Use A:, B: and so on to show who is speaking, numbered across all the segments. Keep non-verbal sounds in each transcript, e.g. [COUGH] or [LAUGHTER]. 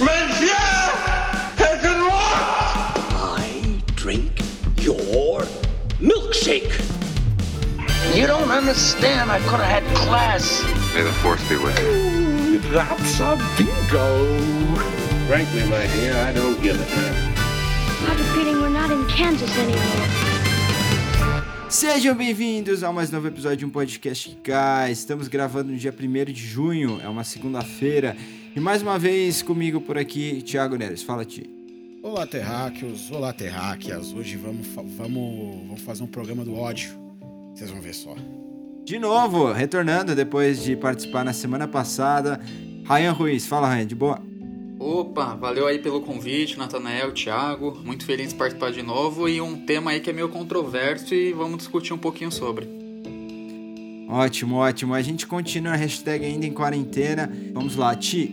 A: Monsieur has been lost!
B: I drink your milkshake.
C: You don't understand. I could have had class.
D: May the force be with you.
B: That's a bingo.
E: Frankly, my dear, I don't give a damn.
F: I have a feeling we're not in Kansas anymore.
G: Sejam bem-vindos a mais novo episódio de um podcast que cai. Estamos gravando no dia 1 de junho, é uma segunda-feira. E mais uma vez comigo por aqui, Thiago Neres. Fala, Ti.
H: Olá, terráqueos. Olá, terráqueas. Hoje vamos, vamos, vamos fazer um programa do ódio. Vocês vão ver só.
G: De novo, retornando depois de participar na semana passada. Ryan Ruiz. Fala, Ryan, de boa?
I: Opa, valeu aí pelo convite, Natanael, Thiago. Muito feliz de participar de novo e um tema aí que é meio controverso e vamos discutir um pouquinho sobre.
G: Ótimo, ótimo. A gente continua a hashtag ainda em quarentena. Vamos lá, Ti.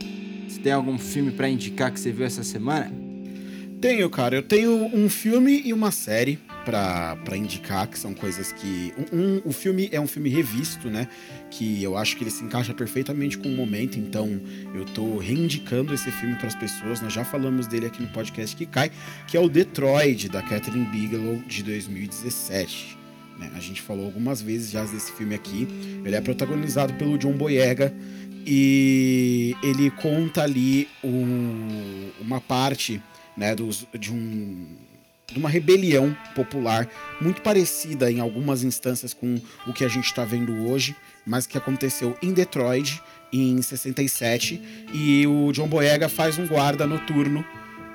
G: Você tem algum filme pra indicar que você viu essa semana?
H: Tenho, cara. Eu tenho um filme e uma série pra indicar, que são coisas que. Um, um- o filme é um filme revisto, né? Que eu acho que ele se encaixa perfeitamente com o momento, então eu tô reindicando esse filme pras pessoas. Nós já falamos dele aqui no podcast que cai, que é o Detroit, da Catherine Bigelow, de 2017. Né? A gente falou algumas vezes já desse filme aqui. Ele é protagonizado pelo John Boyega e ele conta ali um- uma parte né, dos, de, um, de uma rebelião popular muito parecida em algumas instâncias com o que a gente está vendo hoje, mas que aconteceu em Detroit em 67 e o John Boyega faz um guarda noturno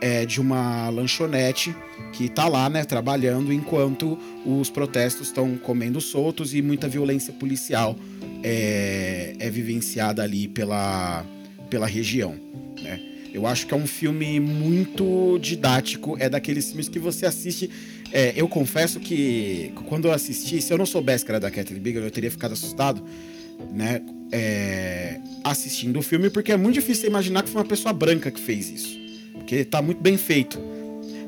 H: é, de uma lanchonete que tá lá, né, trabalhando enquanto os protestos estão comendo soltos e muita violência policial é, é vivenciada ali pela, pela região, né? Eu acho que é um filme muito didático, é daqueles filmes que você assiste. é, eu confesso que quando eu assisti, se eu não soubesse que era da Catherine Bigelow, eu teria ficado assustado, né? é, assistindo o filme, porque é muito difícil imaginar que foi uma pessoa branca que fez isso. Porque tá muito bem feito.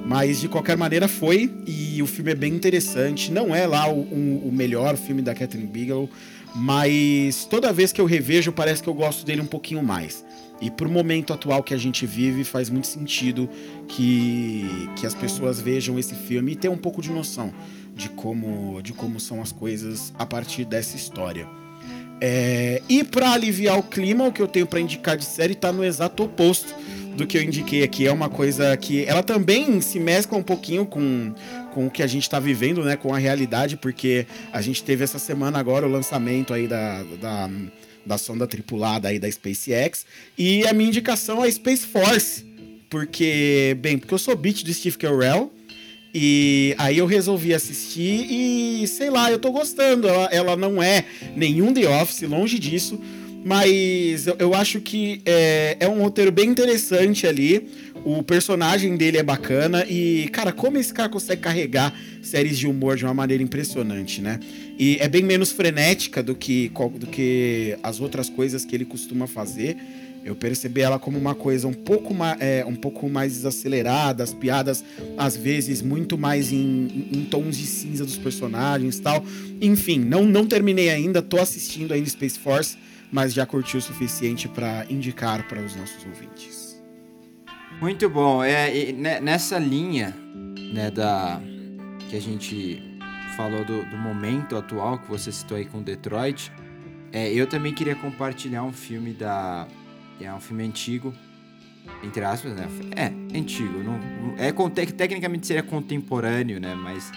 H: Mas de qualquer maneira foi, e o filme é bem interessante. Não é lá o, um- o melhor filme da Catherine Bigelow, mas toda vez que eu revejo, parece que eu gosto dele um pouquinho mais. E pro momento atual que a gente vive, faz muito sentido que, que as pessoas vejam esse filme e tenham um pouco de noção de como, de como são as coisas a partir dessa história. É, e para aliviar o clima, o que eu tenho para indicar de série tá no exato oposto do que eu indiquei aqui. É uma coisa que ela também se mescla um pouquinho com, com o que a gente tá vivendo, né? Com a realidade, porque a gente teve essa semana agora o lançamento aí da, da, da sonda tripulada aí da SpaceX. E a minha indicação é Space Force. Porque, bem, porque eu sou beat do Steve Carell. E aí eu resolvi assistir e, sei lá, eu tô gostando. Ela, ela não é nenhum The Office, longe disso. Mas eu, eu acho que é, é um roteiro bem interessante ali. O personagem dele é bacana. E, cara, como esse cara consegue carregar séries de humor de uma maneira impressionante, né? E é bem menos frenética do que, do que as outras coisas que ele costuma fazer. Eu percebi ela como uma coisa um pouco, ma é, um pouco mais desacelerada, as piadas às vezes muito mais em, em tons de cinza dos personagens tal. Enfim, não, não terminei ainda, tô assistindo ainda Space Force, mas já curti o suficiente para indicar para os nossos ouvintes.
G: Muito bom. É, ne- nessa linha, né, da que a gente falou do, do momento atual que você citou aí com Detroit, é, eu também queria compartilhar um filme da é um filme antigo, entre aspas, né? É, antigo. Não, é conte- tecnicamente seria contemporâneo, né? Mas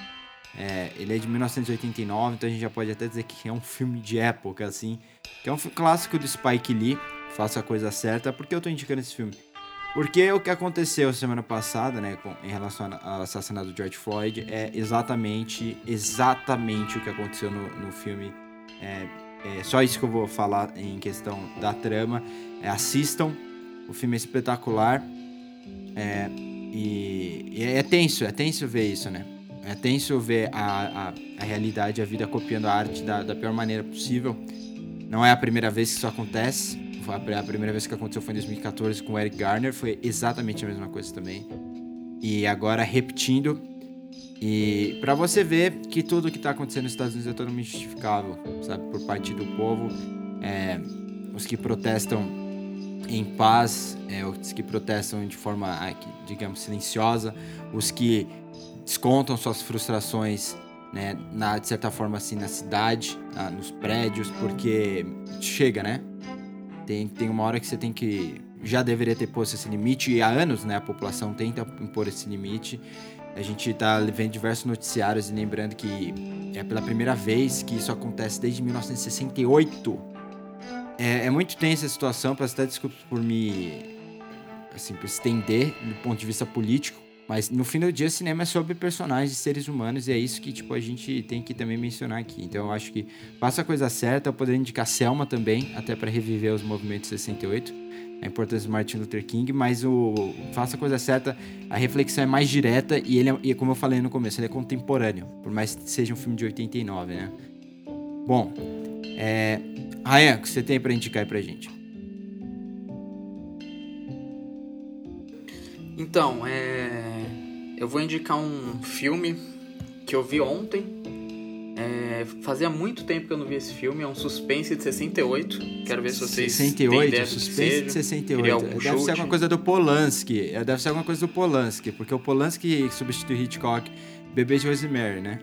G: é, ele é de 1989, então a gente já pode até dizer que é um filme de época, assim. Que é um clássico do Spike Lee, Faça a Coisa Certa. Por que eu tô indicando esse filme? Porque o que aconteceu semana passada, né, com, em relação ao assassinato do George Floyd, é exatamente, exatamente o que aconteceu no, no filme. É, é só isso que eu vou falar em questão da trama. É, assistam, o filme é espetacular. É, e, e é tenso, é tenso ver isso, né? É tenso ver a, a, a realidade, a vida copiando a arte da, da pior maneira possível. Não é a primeira vez que isso acontece. A pri- a primeira vez que aconteceu foi em 2014 com o Eric Garner. Foi exatamente a mesma coisa também. E agora repetindo. E pra você ver que tudo que tá acontecendo nos Estados Unidos é totalmente justificável, sabe? Por parte do povo. É, os que protestam em paz, é, os que protestam de forma, digamos, silenciosa, os que descontam suas frustrações, né, na, de certa forma assim, na cidade, nos prédios, porque chega, né? Tem, tem uma hora que você tem que. Já deveria ter posto esse limite, e há anos, né? A população tenta impor esse limite. A gente está vendo diversos noticiários e lembrando que é pela primeira vez que isso acontece desde 1968. É, é muito tensa a situação, peço até desculpas por me assim, por estender do ponto de vista político, mas no fim do dia, cinema é sobre personagens, seres humanos, e é isso que tipo, a gente tem que também mencionar aqui. Então eu acho que faça a coisa certa, eu poderia indicar Selma também, até para reviver os movimentos 68, a importância do Martin Luther King, mas o faça a coisa certa, a reflexão é mais direta e ele é, e como eu falei no começo, ele é contemporâneo, por mais que seja um filme de 89, né? Bom, é, Ryan, o que você tem para indicar aí pra gente?
I: Então, é... eu vou indicar um filme que eu vi ontem. É... Fazia muito tempo que eu não vi esse filme. É um suspense de 68. Quero ver se vocês
G: 68, têm ideia suspense de 68. Deve chute. ser alguma coisa do Polanski. É, deve ser alguma coisa do Polanski, porque o Polanski substitui Hitchcock, Bebê de Rosemary, né?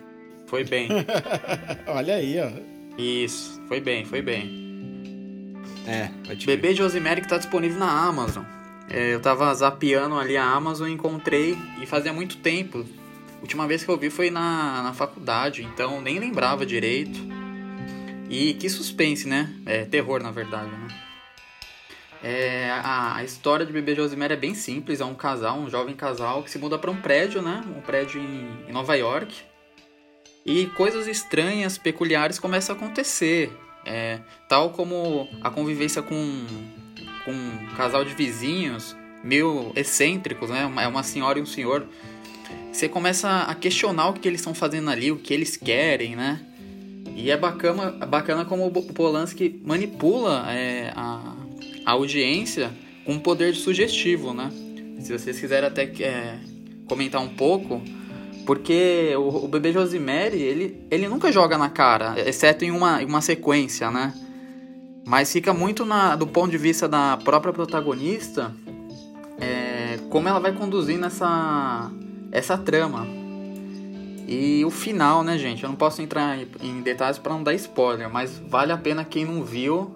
I: Foi bem. [LAUGHS]
H: Olha aí, ó.
I: Isso, foi bem, foi bem.
G: É,
I: Bebê de Rosemary que tá disponível na Amazon. É, eu tava zapeando ali a Amazon e encontrei, e fazia muito tempo. A última vez que eu vi foi na, na faculdade, então nem lembrava direito. E que suspense, né? É terror, na verdade, né? É, a, a, história de Bebê Rosemary é bem simples. É um casal, um jovem casal que se muda para um prédio, né? Um prédio em, em Nova York. E coisas estranhas, peculiares começam a acontecer. É, tal como a convivência com com um casal de vizinhos meio excêntricos, né? É uma senhora e um senhor. Você começa a questionar o que eles estão fazendo ali, o que eles querem, né? E é bacana, bacana como o Polanski manipula é, a, a audiência com um poder sugestivo, né? Se vocês quiserem até é, comentar um pouco, porque o, o bebê Rosemary, ele, ele nunca joga na cara, exceto em uma, em uma sequência, né? Mas fica muito na, do ponto de vista da própria protagonista, é, como ela vai conduzindo essa, essa trama. E o final, né, gente? Eu não posso entrar em, detalhes para não dar spoiler, mas vale a pena quem não viu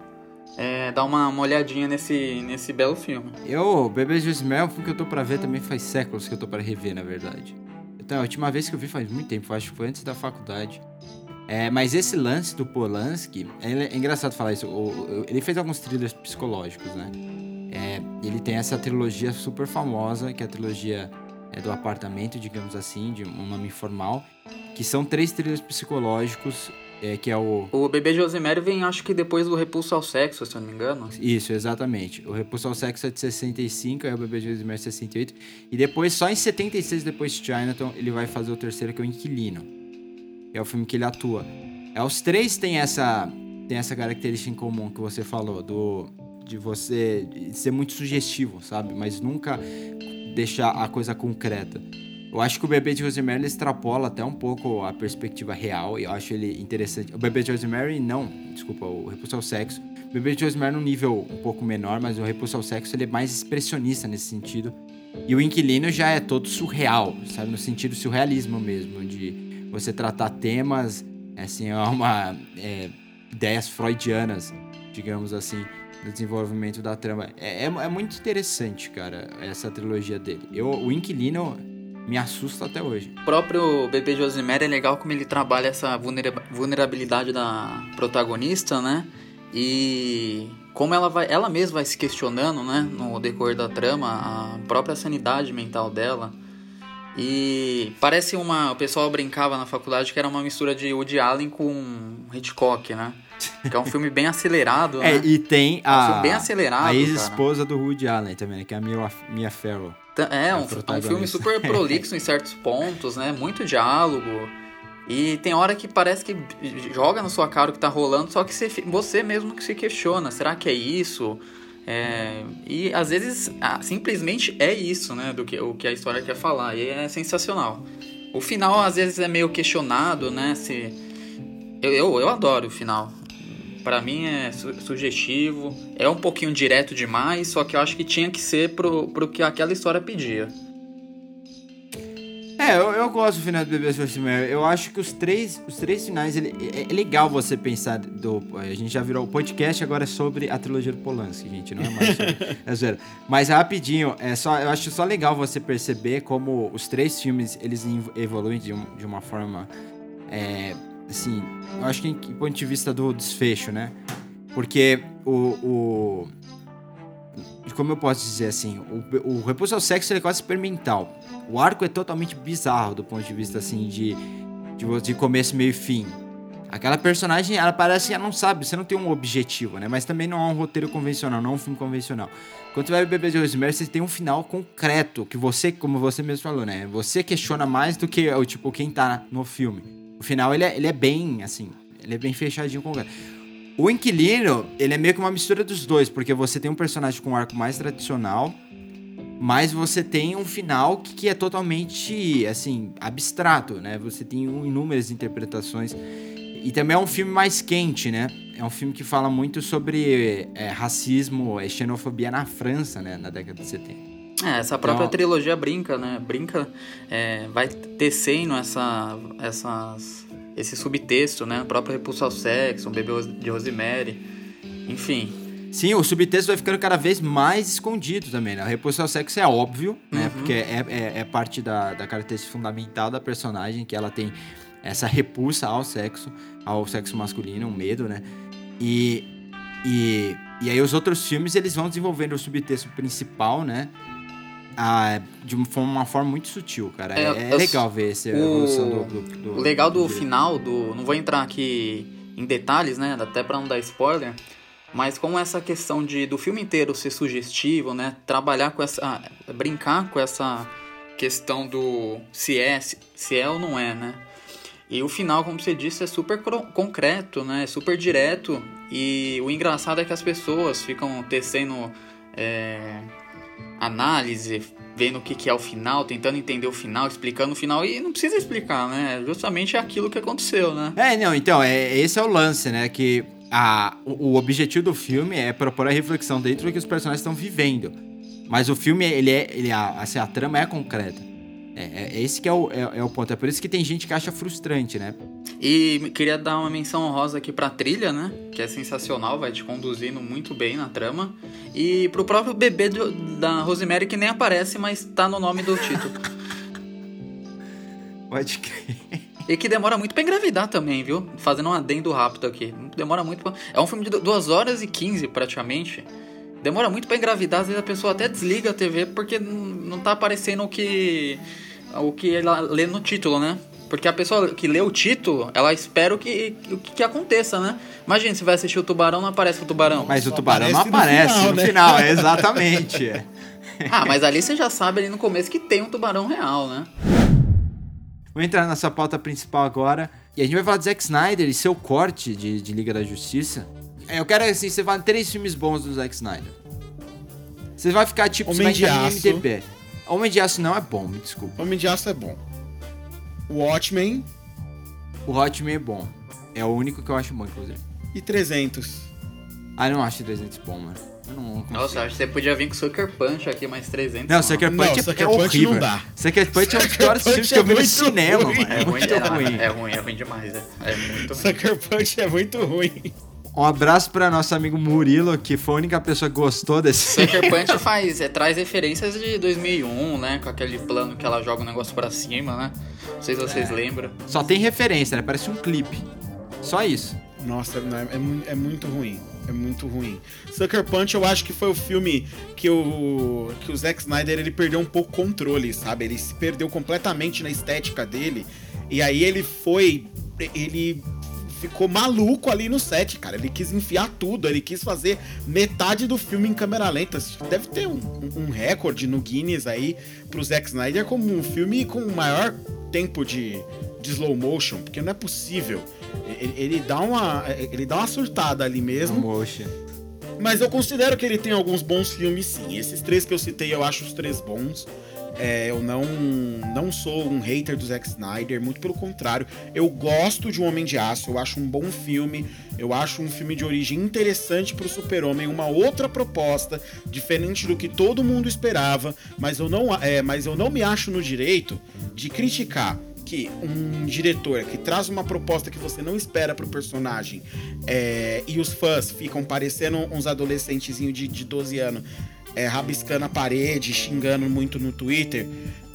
I: é, dar uma, uma olhadinha nesse, nesse belo filme.
G: Eu, Bebês de Ismael, o que eu tô para ver também faz séculos que eu tô para rever, na verdade. Então, a última vez que eu vi faz muito tempo, acho que foi antes da faculdade. É, mas esse lance do Polanski, é, engraçado falar isso. Ele fez alguns thrillers psicológicos, né? É, ele tem essa trilogia super famosa, que é a trilogia é, do apartamento, digamos assim, de um nome informal, que são três thrillers psicológicos, é, que é o...
I: O Bebê de vem, acho que depois do Repulso ao Sexo, se eu não me engano.
G: Isso, exatamente. O Repulso ao Sexo é de 65, é o Bebê de Rosemary 68, e depois, só em 76, depois de Chinatown, ele vai fazer o terceiro, que é o Inquilino. É o filme que ele atua. É, os três têm essa, têm essa característica em comum que você falou, do de você ser muito sugestivo, sabe? Mas nunca deixar a coisa concreta. Eu acho que o Bebê de Rosemary extrapola até um pouco a perspectiva real e eu acho ele interessante. O Bebê de Rosemary, não, desculpa, o Repulso ao Sexo. O Bebê de Rosemary num nível um pouco menor, mas o Repulso ao Sexo ele é mais expressionista nesse sentido. E o Inquilino já é todo surreal, sabe? No sentido surrealismo mesmo, de você tratar temas, assim, é uma é, ideias freudianas, digamos assim, no desenvolvimento da trama. É, é, é, muito interessante, cara, essa trilogia dele. Eu, o Inquilino me assusta até hoje.
I: O próprio Bebê Josimere é legal como ele trabalha essa vulnerabilidade da protagonista, né? E como ela vai, ela mesma vai se questionando, né, no decorrer da trama, a própria sanidade mental dela e parece uma. O pessoal brincava na faculdade que era uma mistura de Woody Allen com Hitchcock, né? Que é um filme bem acelerado, [LAUGHS]
G: é,
I: né?
G: e tem a.
I: É um filme bem acelerado.
G: A ex-esposa do Woody Allen também, que é a Mia, Mia Farrow.
I: É, um, é um filme super prolixo em certos pontos, né? Muito diálogo. E tem hora que parece que joga na sua cara o que tá rolando, só que você, você mesmo que se questiona: será que é isso? É, e às vezes ah, simplesmente é isso, né? Do que, o que a história quer falar. E é sensacional. O final às vezes é meio questionado, né? Se, eu, eu, eu adoro o final. Pra mim é su sugestivo, é um pouquinho direto demais, só que eu acho que tinha que ser pro, pro que aquela história pedia.
G: É, eu, eu gosto do final do Bebê Rosemary. Eu acho que os três, os três finais, ele, é, é legal você pensar do... A gente já virou o podcast, agora é sobre a trilogia do Polanski, gente. Não é mais sobre... [LAUGHS] é zero. Mas rapidinho, é só, eu acho só legal você perceber como os três filmes, eles evoluem de, um, de uma forma... É, assim, eu acho que em ponto de vista do desfecho, né? Porque o... o como eu posso dizer assim, o, o Repouso ao Sexo é quase experimental. O arco é totalmente bizarro do ponto de vista assim de, de, de começo, meio e fim. Aquela personagem, ela parece que ela não sabe, você não tem um objetivo, né? Mas também não é um roteiro convencional, não é um filme convencional. Quando você vai ver Bebê de Rosemary, você tem um final concreto, que você, como você mesmo falou, né? Você questiona mais do que tipo quem tá no filme. O final ele é, ele é bem, assim, ele é bem fechadinho concreto. O Inquilino, ele é meio que uma mistura dos dois, porque você tem um personagem com um arco mais tradicional, mas você tem um final que, que é totalmente, assim, abstrato, né? Você tem inúmeras interpretações. E também é um filme mais quente, né? É um filme que fala muito sobre é, racismo e xenofobia na França, né? Na década de 70.
I: É, essa própria então, trilogia brinca, né? Brinca, é, vai tecendo essa, essas, esse subtexto, né? O próprio Repulso ao Sexo, um Bebê de Rosemary, enfim.
G: Sim, o subtexto vai ficando cada vez mais escondido também, né? A reposição ao sexo é óbvio, né? Uhum. Porque é, é, é, parte da, da característica fundamental da personagem, que ela tem essa repulsa ao sexo, ao sexo masculino, um medo, né? E, e, e aí os outros filmes, eles vão desenvolvendo o subtexto principal, né? Ah, de uma forma, uma forma, muito sutil, cara. É, é, é legal ver essa evolução do, do, do,
I: O legal do, do final, do. Não vou entrar aqui em detalhes, né? Até para não dar spoiler. Mas com essa questão de do filme inteiro ser sugestivo, né? Trabalhar com essa. Ah, brincar com essa questão do se é, se é ou não é, né? E o final, como você disse, é super concreto, né? É super direto. E o engraçado é que as pessoas ficam tecendo é, análise, vendo o que, que é o final, tentando entender o final, explicando o final. E não precisa explicar, né? Justamente é aquilo que aconteceu, né?
G: É, não, então, é, esse é o lance, né? Que a, o, o, objetivo do filme é propor a reflexão dentro do que os personagens estão vivendo. Mas o filme, ele é. Ele, a, assim, a trama é concreta. É, é, é esse que é o, é, é, o ponto. É por isso que tem gente que acha frustrante, né?
I: E queria dar uma menção honrosa aqui pra trilha, né? Que é sensacional, vai te conduzindo muito bem na trama. E pro próprio bebê do, da Rosemary, que nem aparece, mas tá no nome do título. [LAUGHS]
G: Pode crer.
I: E que demora muito pra engravidar também, viu? Fazendo um adendo rápido aqui. Demora muito pra... É um filme de 2 horas e 15, praticamente. Demora muito para engravidar, às vezes a pessoa até desliga a TV porque não tá aparecendo o que o que ela lê no título, né? Porque a pessoa que lê o título, ela espera o que, o que aconteça, né? Imagina se vai assistir o tubarão, não aparece o tubarão.
G: Mas o tubarão não aparece no final, no final é, exatamente. [LAUGHS]
I: ah, mas ali você já sabe ali no começo que tem um tubarão real, né?
G: Vou entrar nessa pauta principal agora. E a gente vai falar de Zack Snyder e seu corte de, de Liga da Justiça. Eu quero assim, você fala três filmes bons do Zack Snyder. Você vai ficar tipo,
H: Homem
G: você vai de MDB. Homem de Aço não é bom, me desculpa.
H: Homem de Aço é bom. O Watchmen.
G: O Watchmen é bom. É o único que eu acho bom, inclusive.
H: E 300.
G: Ah, eu não acho 300 bom, mano.
I: Não, Nossa, acho que você podia vir com Sucker Punch aqui mais 300.
G: Não, Sucker Punch, não, é, Sucker é Punch horrível. não dá. Sucker Punch é um dos piores filmes que eu vi no cinema,
I: ruim. mano. É, é muito é, ruim. É ruim, é ruim demais. É, é muito [LAUGHS] ruim.
H: Sucker Punch é muito ruim.
G: Um abraço para nosso amigo Murilo, que foi a única pessoa que gostou desse
I: Sucker [LAUGHS] Punch faz, é, traz referências de 2001, né? Com aquele plano que ela joga o negócio para cima, né? Não sei se vocês é. lembram.
G: Só tem referência, né? Parece um clipe. Só isso.
H: Nossa, é, é, é muito ruim. É muito ruim. Sucker Punch eu acho que foi o filme que o, que o Zack Snyder ele perdeu um pouco o controle, sabe? Ele se perdeu completamente na estética dele. E aí ele foi. Ele ficou maluco ali no set, cara. Ele quis enfiar tudo, ele quis fazer metade do filme em câmera lenta. Deve ter um, um recorde no Guinness aí pro Zack Snyder como um filme com o maior tempo de, de slow motion, porque não é possível. Ele, ele, dá uma, ele dá uma surtada ali mesmo.
G: Motion.
H: Mas eu considero que ele tem alguns bons filmes, sim. Esses três que eu citei, eu acho os três bons. É, eu não, não sou um hater do Zack Snyder, muito pelo contrário. Eu gosto de Um Homem de Aço, eu acho um bom filme. Eu acho um filme de origem interessante pro Super-Homem, uma outra proposta, diferente do que todo mundo esperava, mas eu não, é, mas eu não me acho no direito de criticar que um diretor que traz uma proposta que você não espera pro personagem é, e os fãs ficam parecendo uns adolescentezinhos de, de 12 anos é, rabiscando a parede, xingando muito no Twitter,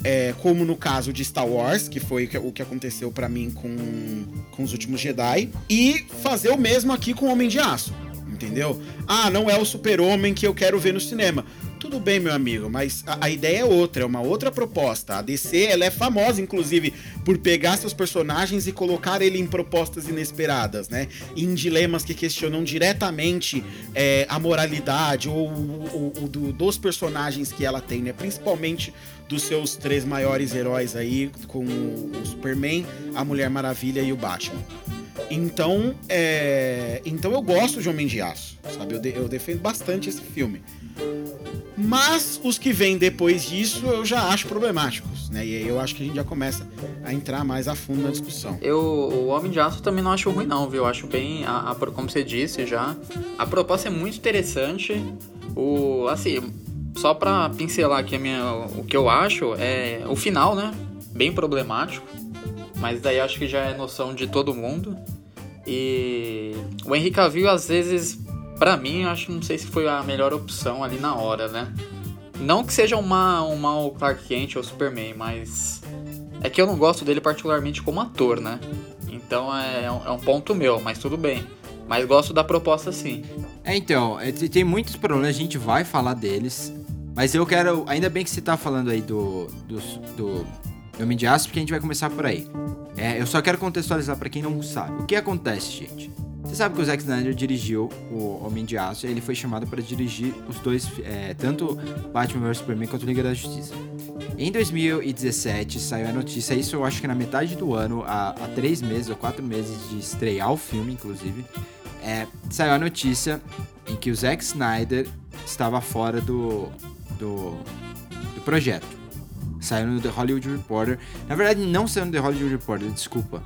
H: é, como no caso de Star Wars, que foi o que aconteceu para mim com, com os últimos Jedi, e fazer o mesmo aqui com Homem de Aço, entendeu? Ah, não é o super-homem que eu quero ver no cinema. Tudo bem, meu amigo, mas a, a, ideia é outra, é uma outra proposta. A DC, ela é famosa, inclusive, por pegar seus personagens e colocar ele em propostas inesperadas, né? Em dilemas que questionam diretamente é, a moralidade ou, ou, ou do, dos personagens que ela tem, né? Principalmente dos seus três maiores heróis aí, com o Superman, a Mulher Maravilha e o Batman. Então, é... então eu gosto de Homem de Aço, sabe? Eu, de... eu defendo bastante esse filme. Mas os que vêm depois disso eu já acho problemáticos, né? E aí eu acho que a gente já começa a entrar mais a fundo na discussão.
I: Eu, o Homem de Aço também não acho ruim não, viu? Eu acho bem, a, a, como você disse já, a proposta é muito interessante. O, assim, só pra pincelar aqui a minha, o que eu acho, é o final, né? Bem problemático. Mas daí acho que já é noção de todo mundo. E o Henrique Cavill às vezes para mim, acho que não sei se foi a melhor opção ali na hora, né? Não que seja um mal Clark Kent ou Superman, mas é que eu não gosto dele particularmente como ator, né? Então é, é um ponto meu, mas tudo bem. Mas gosto da proposta sim.
G: É, então, é, tem muitos problemas, a gente vai falar deles. Mas eu quero. Ainda bem que você tá falando aí do. do, do Homem de Aço, porque a gente vai começar por aí. É, eu só quero contextualizar para quem não sabe. O que acontece, gente? Você sabe que o Zack Snyder dirigiu o Homem de Aço e ele foi chamado para dirigir os dois, é, tanto Batman vs Superman quanto Liga da Justiça. Em 2017 saiu a notícia, isso eu acho que na metade do ano, há, há três meses ou quatro meses de estrear o filme, inclusive, é, saiu a notícia em que o Zack Snyder estava fora do, do, do projeto. Saiu no The Hollywood Reporter. Na verdade, não saiu no The Hollywood Reporter, desculpa.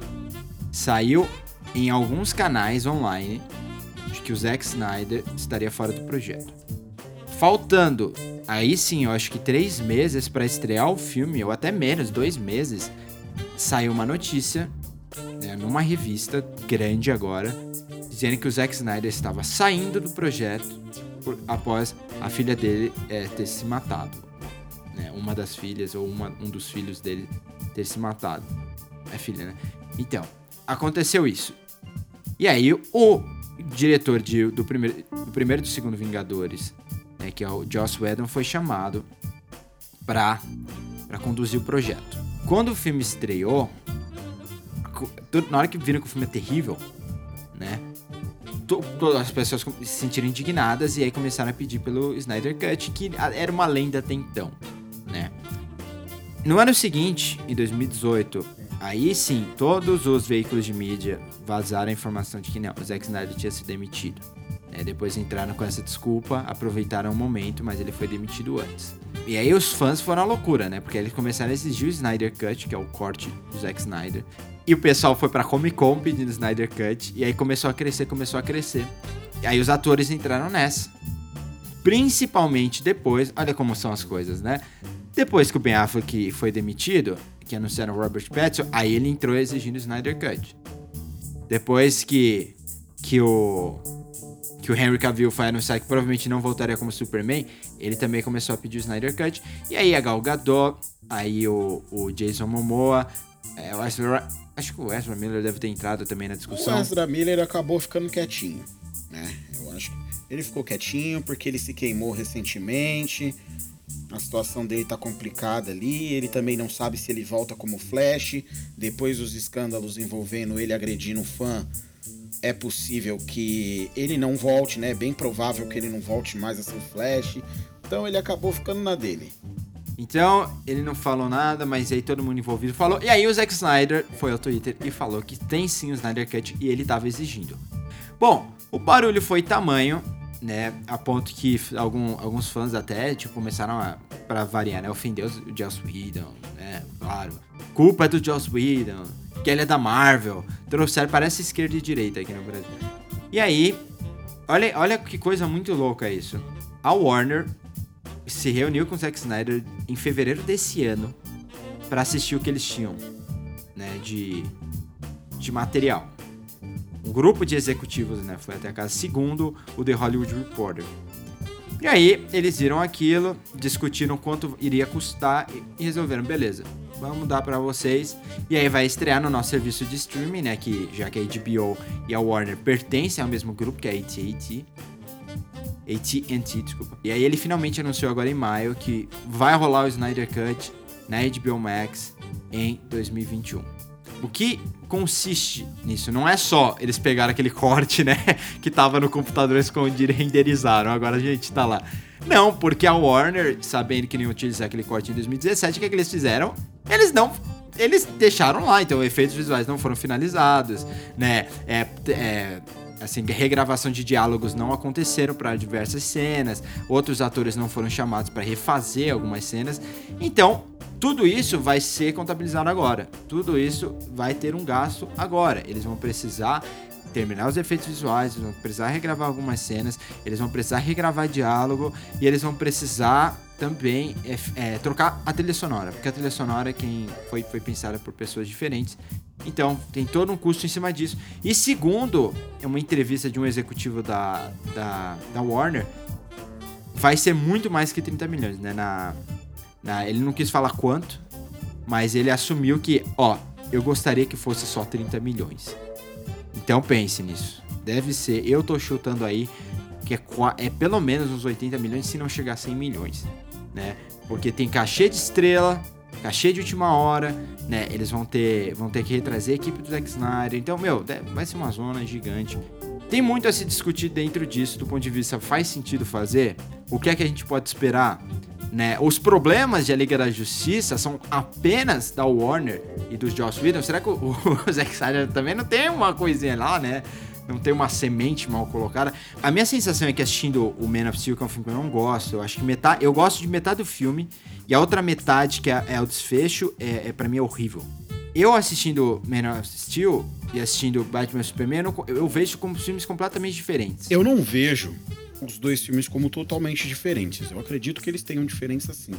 G: Saiu em alguns canais online de que o Zack Snyder estaria fora do projeto. Faltando, aí sim, eu acho que três meses para estrear o filme, ou até menos, dois meses, saiu uma notícia né, numa revista grande agora, dizendo que o Zack Snyder estava saindo do projeto por, após a filha dele é, ter se matado. Né, uma das filhas, ou uma, um dos filhos dele ter se matado. É filha, né? Então, aconteceu isso. E aí o diretor de, do, primeiro, do primeiro e do segundo Vingadores, né, que é o Joss Whedon, foi chamado para conduzir o projeto. Quando o filme estreou, na hora que viram que o filme é terrível, né? As pessoas se sentiram indignadas e aí começaram a pedir pelo Snyder Cut, que era uma lenda até então, né? No ano seguinte, em 2018, Aí sim, todos os veículos de mídia vazaram a informação de que não, o Zack Snyder tinha sido demitido. É, depois entraram com essa desculpa, aproveitaram o momento, mas ele foi demitido antes. E aí os fãs foram à loucura, né? Porque eles começaram a exigir o Snyder Cut, que é o corte do Zack Snyder. E o pessoal foi pra Comic Con pedindo Snyder Cut. E aí começou a crescer, começou a crescer. E aí os atores entraram nessa. Principalmente depois, olha como são as coisas, né? Depois que o Ben Affleck foi demitido, que anunciaram Robert Pattinson, aí ele entrou exigindo o Snyder Cut. Depois que, que o que o Henry Cavill foi anunciar que provavelmente não voltaria como Superman, ele também começou a pedir o Snyder Cut. E aí a Gal Gadot, aí o, o Jason Momoa, é, o Ezra, acho que o Ezra Miller deve ter entrado também na discussão.
H: O Ezra Miller acabou ficando quietinho, né? Eu acho que ele ficou quietinho porque ele se queimou recentemente a situação dele tá complicada ali. Ele também não sabe se ele volta como Flash. Depois dos escândalos envolvendo ele agredindo um fã, é possível que ele não volte, né? É bem provável que ele não volte mais a ser Flash. Então ele acabou ficando na dele.
G: Então, ele não falou nada, mas aí todo mundo envolvido falou. E aí o Zack Snyder foi ao Twitter e falou que tem sim o Snyder Cut e ele tava exigindo. Bom, o barulho foi tamanho né? A ponto que algum, alguns fãs até, tipo, começaram a, pra variar, né? Ofender o Joss Whedon, né? Claro. Culpa é do Joss Whedon, que ele é da Marvel. Trouxeram, parece esquerda e direita aqui no Brasil. E aí, olha, olha que coisa muito louca isso. A Warner se reuniu com o Zack Snyder em fevereiro desse ano para assistir o que eles tinham, né, de, de material. Um grupo de executivos, né, foi até a casa, segundo o The Hollywood Reporter. E aí, eles viram aquilo, discutiram quanto iria custar e resolveram, beleza, vamos dar para vocês. E aí vai estrear no nosso serviço de streaming, né, que já que a HBO e a Warner pertencem ao mesmo grupo, que é a AT&T. AT&T, desculpa. E aí ele finalmente anunciou agora em maio que vai rolar o Snyder Cut na HBO Max em 2021. O que consiste nisso? Não é só eles pegaram aquele corte, né, [LAUGHS] que tava no computador escondido e renderizaram, agora a gente tá lá. Não, porque a Warner, sabendo que não ia utilizar aquele corte em 2017, o que, é que eles fizeram? Eles não eles deixaram lá, então efeitos visuais não foram finalizados, né? É, é, assim, regravação de diálogos não aconteceram para diversas cenas, outros atores não foram chamados para refazer algumas cenas. Então, tudo isso vai ser contabilizado agora. Tudo isso vai ter um gasto agora. Eles vão precisar terminar os efeitos visuais, eles vão precisar regravar algumas cenas, eles vão precisar regravar diálogo e eles vão precisar também é, é, trocar a trilha sonora, porque a trilha sonora é quem foi, foi pensada por pessoas diferentes então, tem todo um custo em cima disso. E segundo é uma entrevista de um executivo da, da, da Warner, vai ser muito mais que 30 milhões, né? Na, na, ele não quis falar quanto, mas ele assumiu que, ó, eu gostaria que fosse só 30 milhões. Então pense nisso. Deve ser, eu tô chutando aí que é, é pelo menos uns 80 milhões, se não chegar a 100 milhões, né? Porque tem cachê de estrela, cachê de última hora, né? Eles vão ter, vão ter que retrazer a equipe do Zack Snyder. Então, meu, vai ser uma zona gigante. Tem muito a se discutir dentro disso, do ponto de vista faz sentido fazer? O que é que a gente pode esperar? Né? Os problemas de A Liga da Justiça são apenas da Warner e dos Joss Whedon. Será que o, [LAUGHS] o Zack Snyder também não tem uma coisinha lá, né? Não tem uma semente mal colocada. A minha sensação é que assistindo o Man of Steel, que é um filme que eu não gosto, eu acho que metade. Eu gosto de metade do filme e a outra metade, que é, é o desfecho, é, é para mim é horrível. Eu assistindo Man of Steel e assistindo Batman Superman, eu, eu vejo como filmes completamente diferentes.
H: Eu não vejo os dois filmes como totalmente diferentes. Eu acredito que eles tenham diferença sim.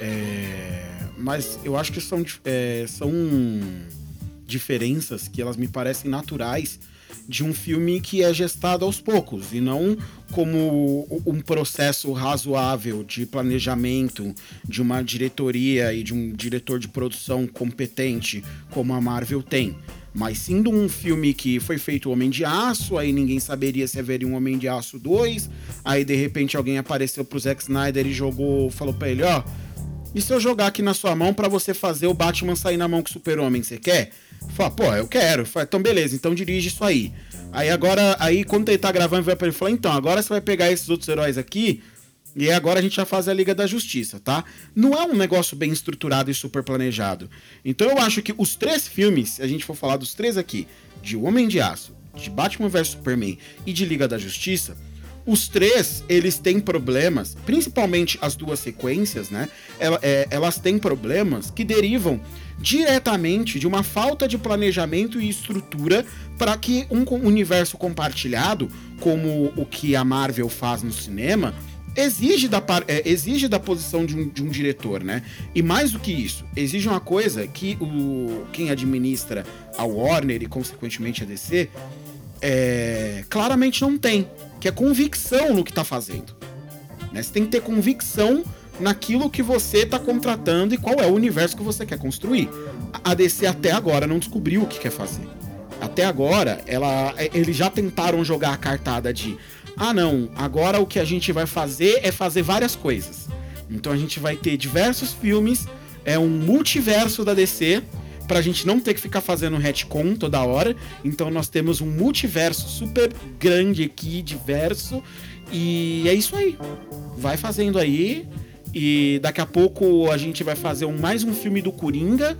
H: É... Mas eu acho que são, é, são diferenças que elas me parecem naturais de um filme que é gestado aos poucos e não como um processo razoável de planejamento de uma diretoria e de um diretor de produção competente como a Marvel tem. Mas de um filme que foi feito Homem de Aço, aí ninguém saberia se haveria um Homem de Aço 2, aí de repente alguém apareceu pro Zack Snyder e jogou, falou pra ele, ó, e se eu jogar aqui na sua mão para você fazer o Batman sair na mão com o Super-Homem, você quer? Fala, pô, eu quero. Fala, então beleza, então dirige isso aí. Aí agora, aí quando ele tá gravando, vai pra ele falar, então, agora você vai pegar esses outros heróis aqui e agora a gente já faz a Liga da Justiça, tá? Não é um negócio bem estruturado e super planejado. Então eu acho que os três filmes, se a gente for falar dos três aqui, de Homem de Aço, de Batman vs Superman e de Liga da Justiça, os três, eles têm problemas, principalmente as duas sequências, né? É, elas têm problemas que derivam diretamente de uma falta de planejamento e estrutura para que um universo compartilhado, como o que a Marvel faz no cinema, exige da, é, exige da posição de um, de um diretor, né? E mais do que isso, exige uma coisa que o, quem administra a Warner e, consequentemente, a DC, é, claramente não tem, que é convicção no que está fazendo. Né? Você tem que ter convicção naquilo que você está contratando e qual é o universo que você quer construir. A DC até agora não descobriu o que quer fazer. Até agora, ela, é, eles já tentaram jogar a cartada de ah não, agora o que a gente vai fazer é fazer várias coisas. Então a gente vai ter diversos filmes, é um multiverso da DC, pra gente não ter que ficar fazendo retcon toda hora. Então nós temos um multiverso super grande aqui, diverso, e é isso aí. Vai fazendo aí. E daqui a pouco a gente vai fazer um, mais um filme do Coringa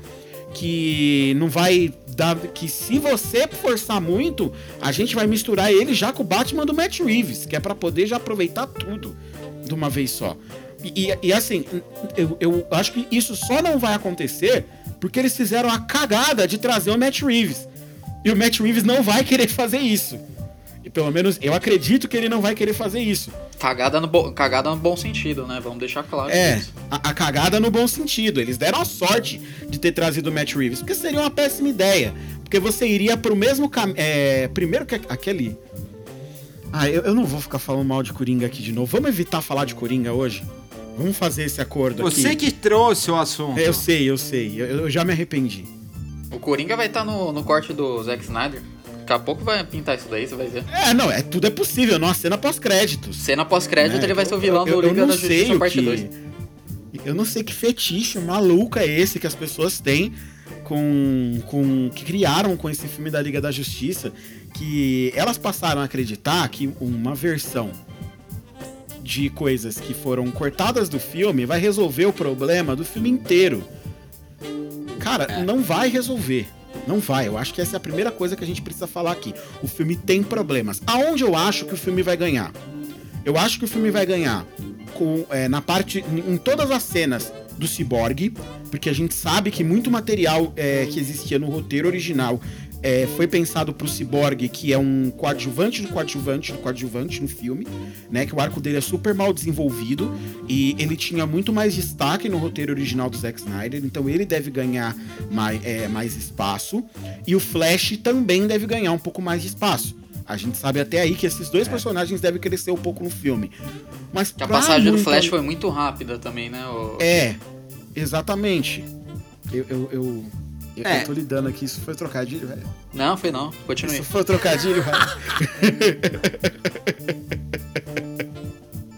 H: que não vai dar. Que se você forçar muito, a gente vai misturar ele já com o Batman do Matt Reeves, que é pra poder já aproveitar tudo de uma vez só. E, e- e, assim, eu, eu acho que isso só não vai acontecer porque eles fizeram a cagada de trazer o Matt Reeves. E o Matt Reeves não vai querer fazer isso. E pelo menos eu acredito que ele não vai querer fazer isso.
I: Cagada no, bo- cagada no bom sentido, né? Vamos deixar claro
H: É,
I: isso.
H: a, a cagada no bom sentido. Eles deram a sorte de ter trazido o Matt Reeves, porque seria uma péssima ideia. Porque você iria pro mesmo caminho. É, primeiro que aquele. Ah, eu, eu não vou ficar falando mal de Coringa aqui de novo. Vamos evitar falar de Coringa hoje? Vamos fazer esse acordo aqui.
G: Você que trouxe o assunto.
H: É, eu sei, eu sei. Eu, eu já me arrependi.
I: O Coringa vai estar no, no corte do Zack Snyder. Daqui a pouco vai pintar isso daí, você vai ver.
H: É, não, é, tudo é possível, numa cena pós-créditos.
I: Cena pós-crédito,
H: É,
I: ele vai ser o vilão
H: eu-
I: do Liga
H: não
I: da
H: sei
I: Justiça parte
H: que-
I: 2.
H: Eu não sei que fetiche maluco é esse que as pessoas têm com, com que criaram com esse filme da Liga da Justiça, que elas passaram a acreditar que uma versão de coisas que foram cortadas do filme vai resolver o problema do filme inteiro. Cara, não vai resolver. Não vai. Eu acho que essa é a primeira coisa que a gente precisa falar aqui. O filme tem problemas. Aonde eu acho que o filme vai ganhar? Eu acho que o filme vai ganhar com, é, na parte. em todas as cenas do Cyborg, porque a gente sabe que muito material é, que existia no roteiro original é, foi pensado pro Cyborg, que é um coadjuvante do coadjuvante do coadjuvante no filme, né? Que o arco dele é super mal desenvolvido e ele tinha muito mais destaque no roteiro original do Zack Snyder, então ele deve ganhar mais, é, mais espaço. E o Flash também deve ganhar um pouco mais de espaço. A gente sabe até aí que esses dois personagens devem crescer um pouco no filme. Mas
I: Que a passagem do
H: muita-
I: Flash foi muito rápida também, né? o-
H: É, exatamente. Eu, eu, eu, eu,
G: É.
H: eu tô lidando aqui, isso foi trocadilho, velho.
I: Não, foi não. Continue.
H: Isso foi trocadilho, velho.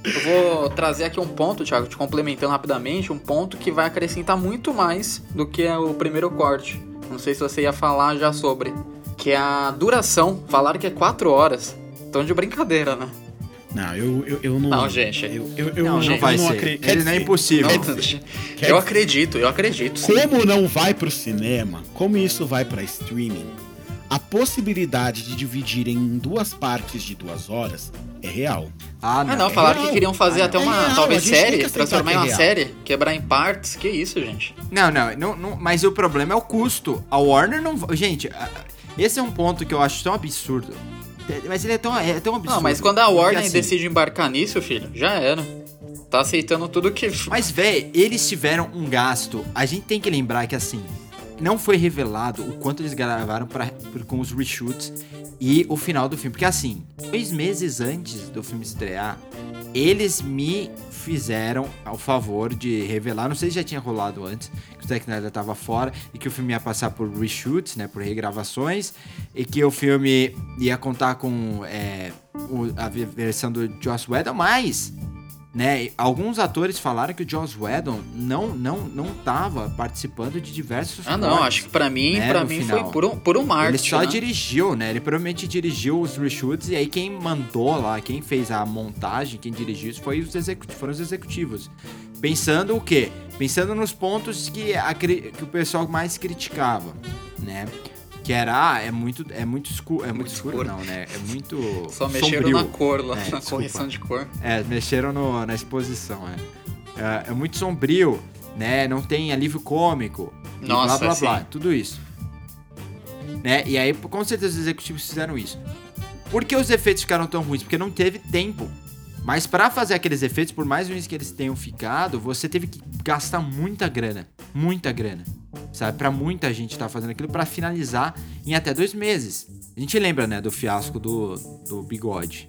I: Eu vou trazer aqui um ponto, Thiago, te complementando rapidamente, um ponto que vai acrescentar muito mais do que o primeiro corte. Não sei se você ia falar já sobre. Que é a duração. Falaram que é 4 horas. Tão de brincadeira, né?
H: Não, eu, eu, eu não.
I: Não, gente.
H: Eu, eu, eu
G: Não,
H: não,
G: não vai
H: eu não
G: ser.
H: acredito.
G: Ele não é impossível.
I: Não, eu acredito, eu acredito. sim.
H: como não vai pro cinema, como isso vai pra streaming, a possibilidade de dividir em duas partes de duas horas é real.
G: Ah,
I: Ah, não, falaram
H: real.
I: que queriam fazer
H: Ah,
I: até
H: não.
I: uma,
H: É real,
I: talvez, série, transformar em
H: é
I: uma
H: real.
I: série, quebrar em partes. Que isso, gente?
G: Não, não, não, não, mas o problema é o custo. A Warner não. Gente, esse é um ponto que eu acho tão absurdo. Mas ele é tão, é tão absurdo.
I: Não, mas quando a Warner
G: assim,
I: decide embarcar nisso, filho, já era. Tá aceitando tudo que. [LAUGHS]
G: Mas, véi, eles tiveram um gasto. A gente tem que lembrar que, assim, não foi revelado o quanto eles gravaram pra, com os reshoots e o final do filme. Porque, assim, dois meses antes do filme estrear, eles me fizeram ao favor de revelar. Não sei se já tinha rolado antes, que o Zack Snyder tava fora e que o filme ia passar por reshoots, né? Por regravações. E que o filme ia contar com é, o- a ve- versão do Joss Whedon, mas né? Alguns atores falaram que o Joss Whedon não não não tava participando de diversos
I: Ah, não, acho que pra mim,
G: né, no
I: mim
G: final.
I: foi por um, por um marketing.
G: Ele só
I: né?
G: dirigiu, né? Ele provavelmente dirigiu os reshoots e aí quem mandou lá, quem fez a montagem, quem dirigiu isso foi os executivos, foram os executivos. Pensando o quê? Pensando nos pontos que, a que o pessoal mais criticava, né? Que era, ah, é muito, é muito escuro, é muito, escuro,
I: escuro.
G: não, né? É muito [LAUGHS]
I: Só mexeram
G: sombrio.
I: na cor lá,
G: É,
I: na
G: desculpa.
I: correção de cor.
G: É, mexeram no- na exposição, é. é. é muito sombrio, né? Não tem alívio cômico.
I: Nossa,
G: blá blá blá.
I: sim.
G: Tudo isso. Né? E aí, com certeza, os executivos fizeram isso. Por que os efeitos ficaram tão ruins? Porque não teve tempo. Mas pra fazer aqueles efeitos, por mais ruins que eles tenham ficado, você teve que gastar muita grana. Muita grana. Sabe? Pra muita gente tá fazendo aquilo pra finalizar em até dois meses. A gente lembra, né, do fiasco do, do bigode.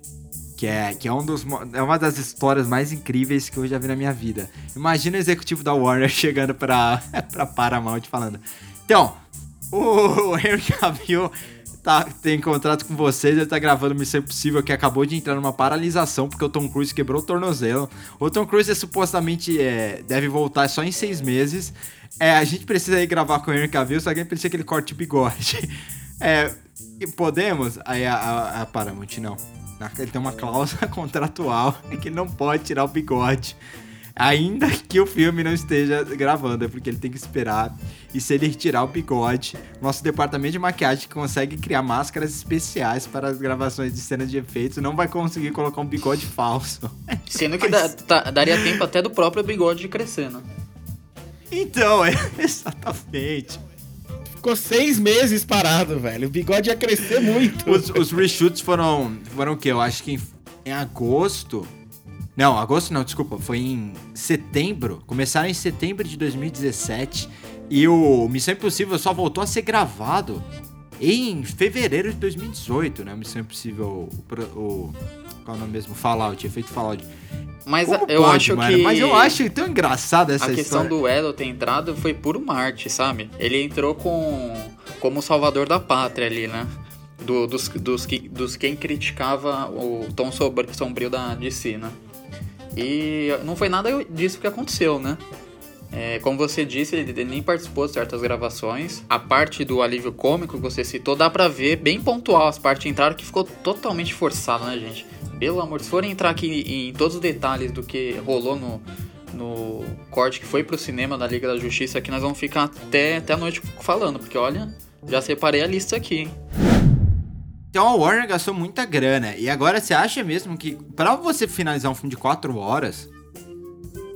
G: Que é, que é, um dos, é uma das histórias mais incríveis que eu já vi na minha vida. Imagina o executivo da Warner [LAUGHS] chegando pra, pra Paramount falando: Então, o Henry Cavill tá, tem contrato com vocês, ele tá gravando Missão Impossível que acabou de entrar numa paralisação porque o Tom Cruise quebrou o tornozelo. O Tom Cruise é, supostamente é, deve voltar só em seis meses. É, a gente precisa ir gravar com o Henry Cavill, só que a gente precisa que ele corte o bigode. [LAUGHS] É, podemos? Aí a, a, a Paramount não. Ele tem uma cláusula [LAUGHS] contratual que ele não pode tirar o bigode. Ainda que o filme não esteja gravando, é porque ele tem que esperar. E se ele retirar o bigode, nosso departamento de maquiagem que consegue criar máscaras especiais para as gravações de cenas de efeitos não vai conseguir colocar um bigode falso.
I: Sendo que dá- [LAUGHS] tá- daria tempo até do próprio bigode crescer, né?
G: Então, é [LAUGHS] exatamente.
H: Ficou seis meses parado, velho. O bigode ia crescer muito.
G: Os, os reshoots foram. Foram o quê? Eu acho que em, em agosto. Não, agosto não, desculpa. Foi em setembro. Começaram em setembro de 2017. E o Missão Impossível só voltou a ser gravado em fevereiro de 2018, né? Missão Impossível. O, o- qual é o nome mesmo? Fallout, efeito Fallout.
I: Mas
G: Como
I: eu
G: pode,
I: acho
G: mano?
I: que.
G: Mas eu acho tão engraçado essa
I: A questão
G: história.
I: do Elo ter entrado foi puro Marte, sabe? Ele entrou com como salvador da pátria ali, né? Do- dos, dos, que, dos quem criticava o tom sombrio da DC, né? E não foi nada disso que aconteceu, né? É, como você disse, ele nem participou de certas gravações. A parte do alívio cômico que você citou, dá pra ver bem pontual as partes que entraram que ficou totalmente forçado, né, gente? Pelo amor, se forem entrar aqui em todos os detalhes do que rolou no, no corte que foi pro cinema da Liga da Justiça, aqui nós vamos ficar até, até a noite falando, porque olha, já separei a lista aqui?
G: Então a Warner gastou muita grana. E agora você acha mesmo que pra você finalizar um filme de 4 horas.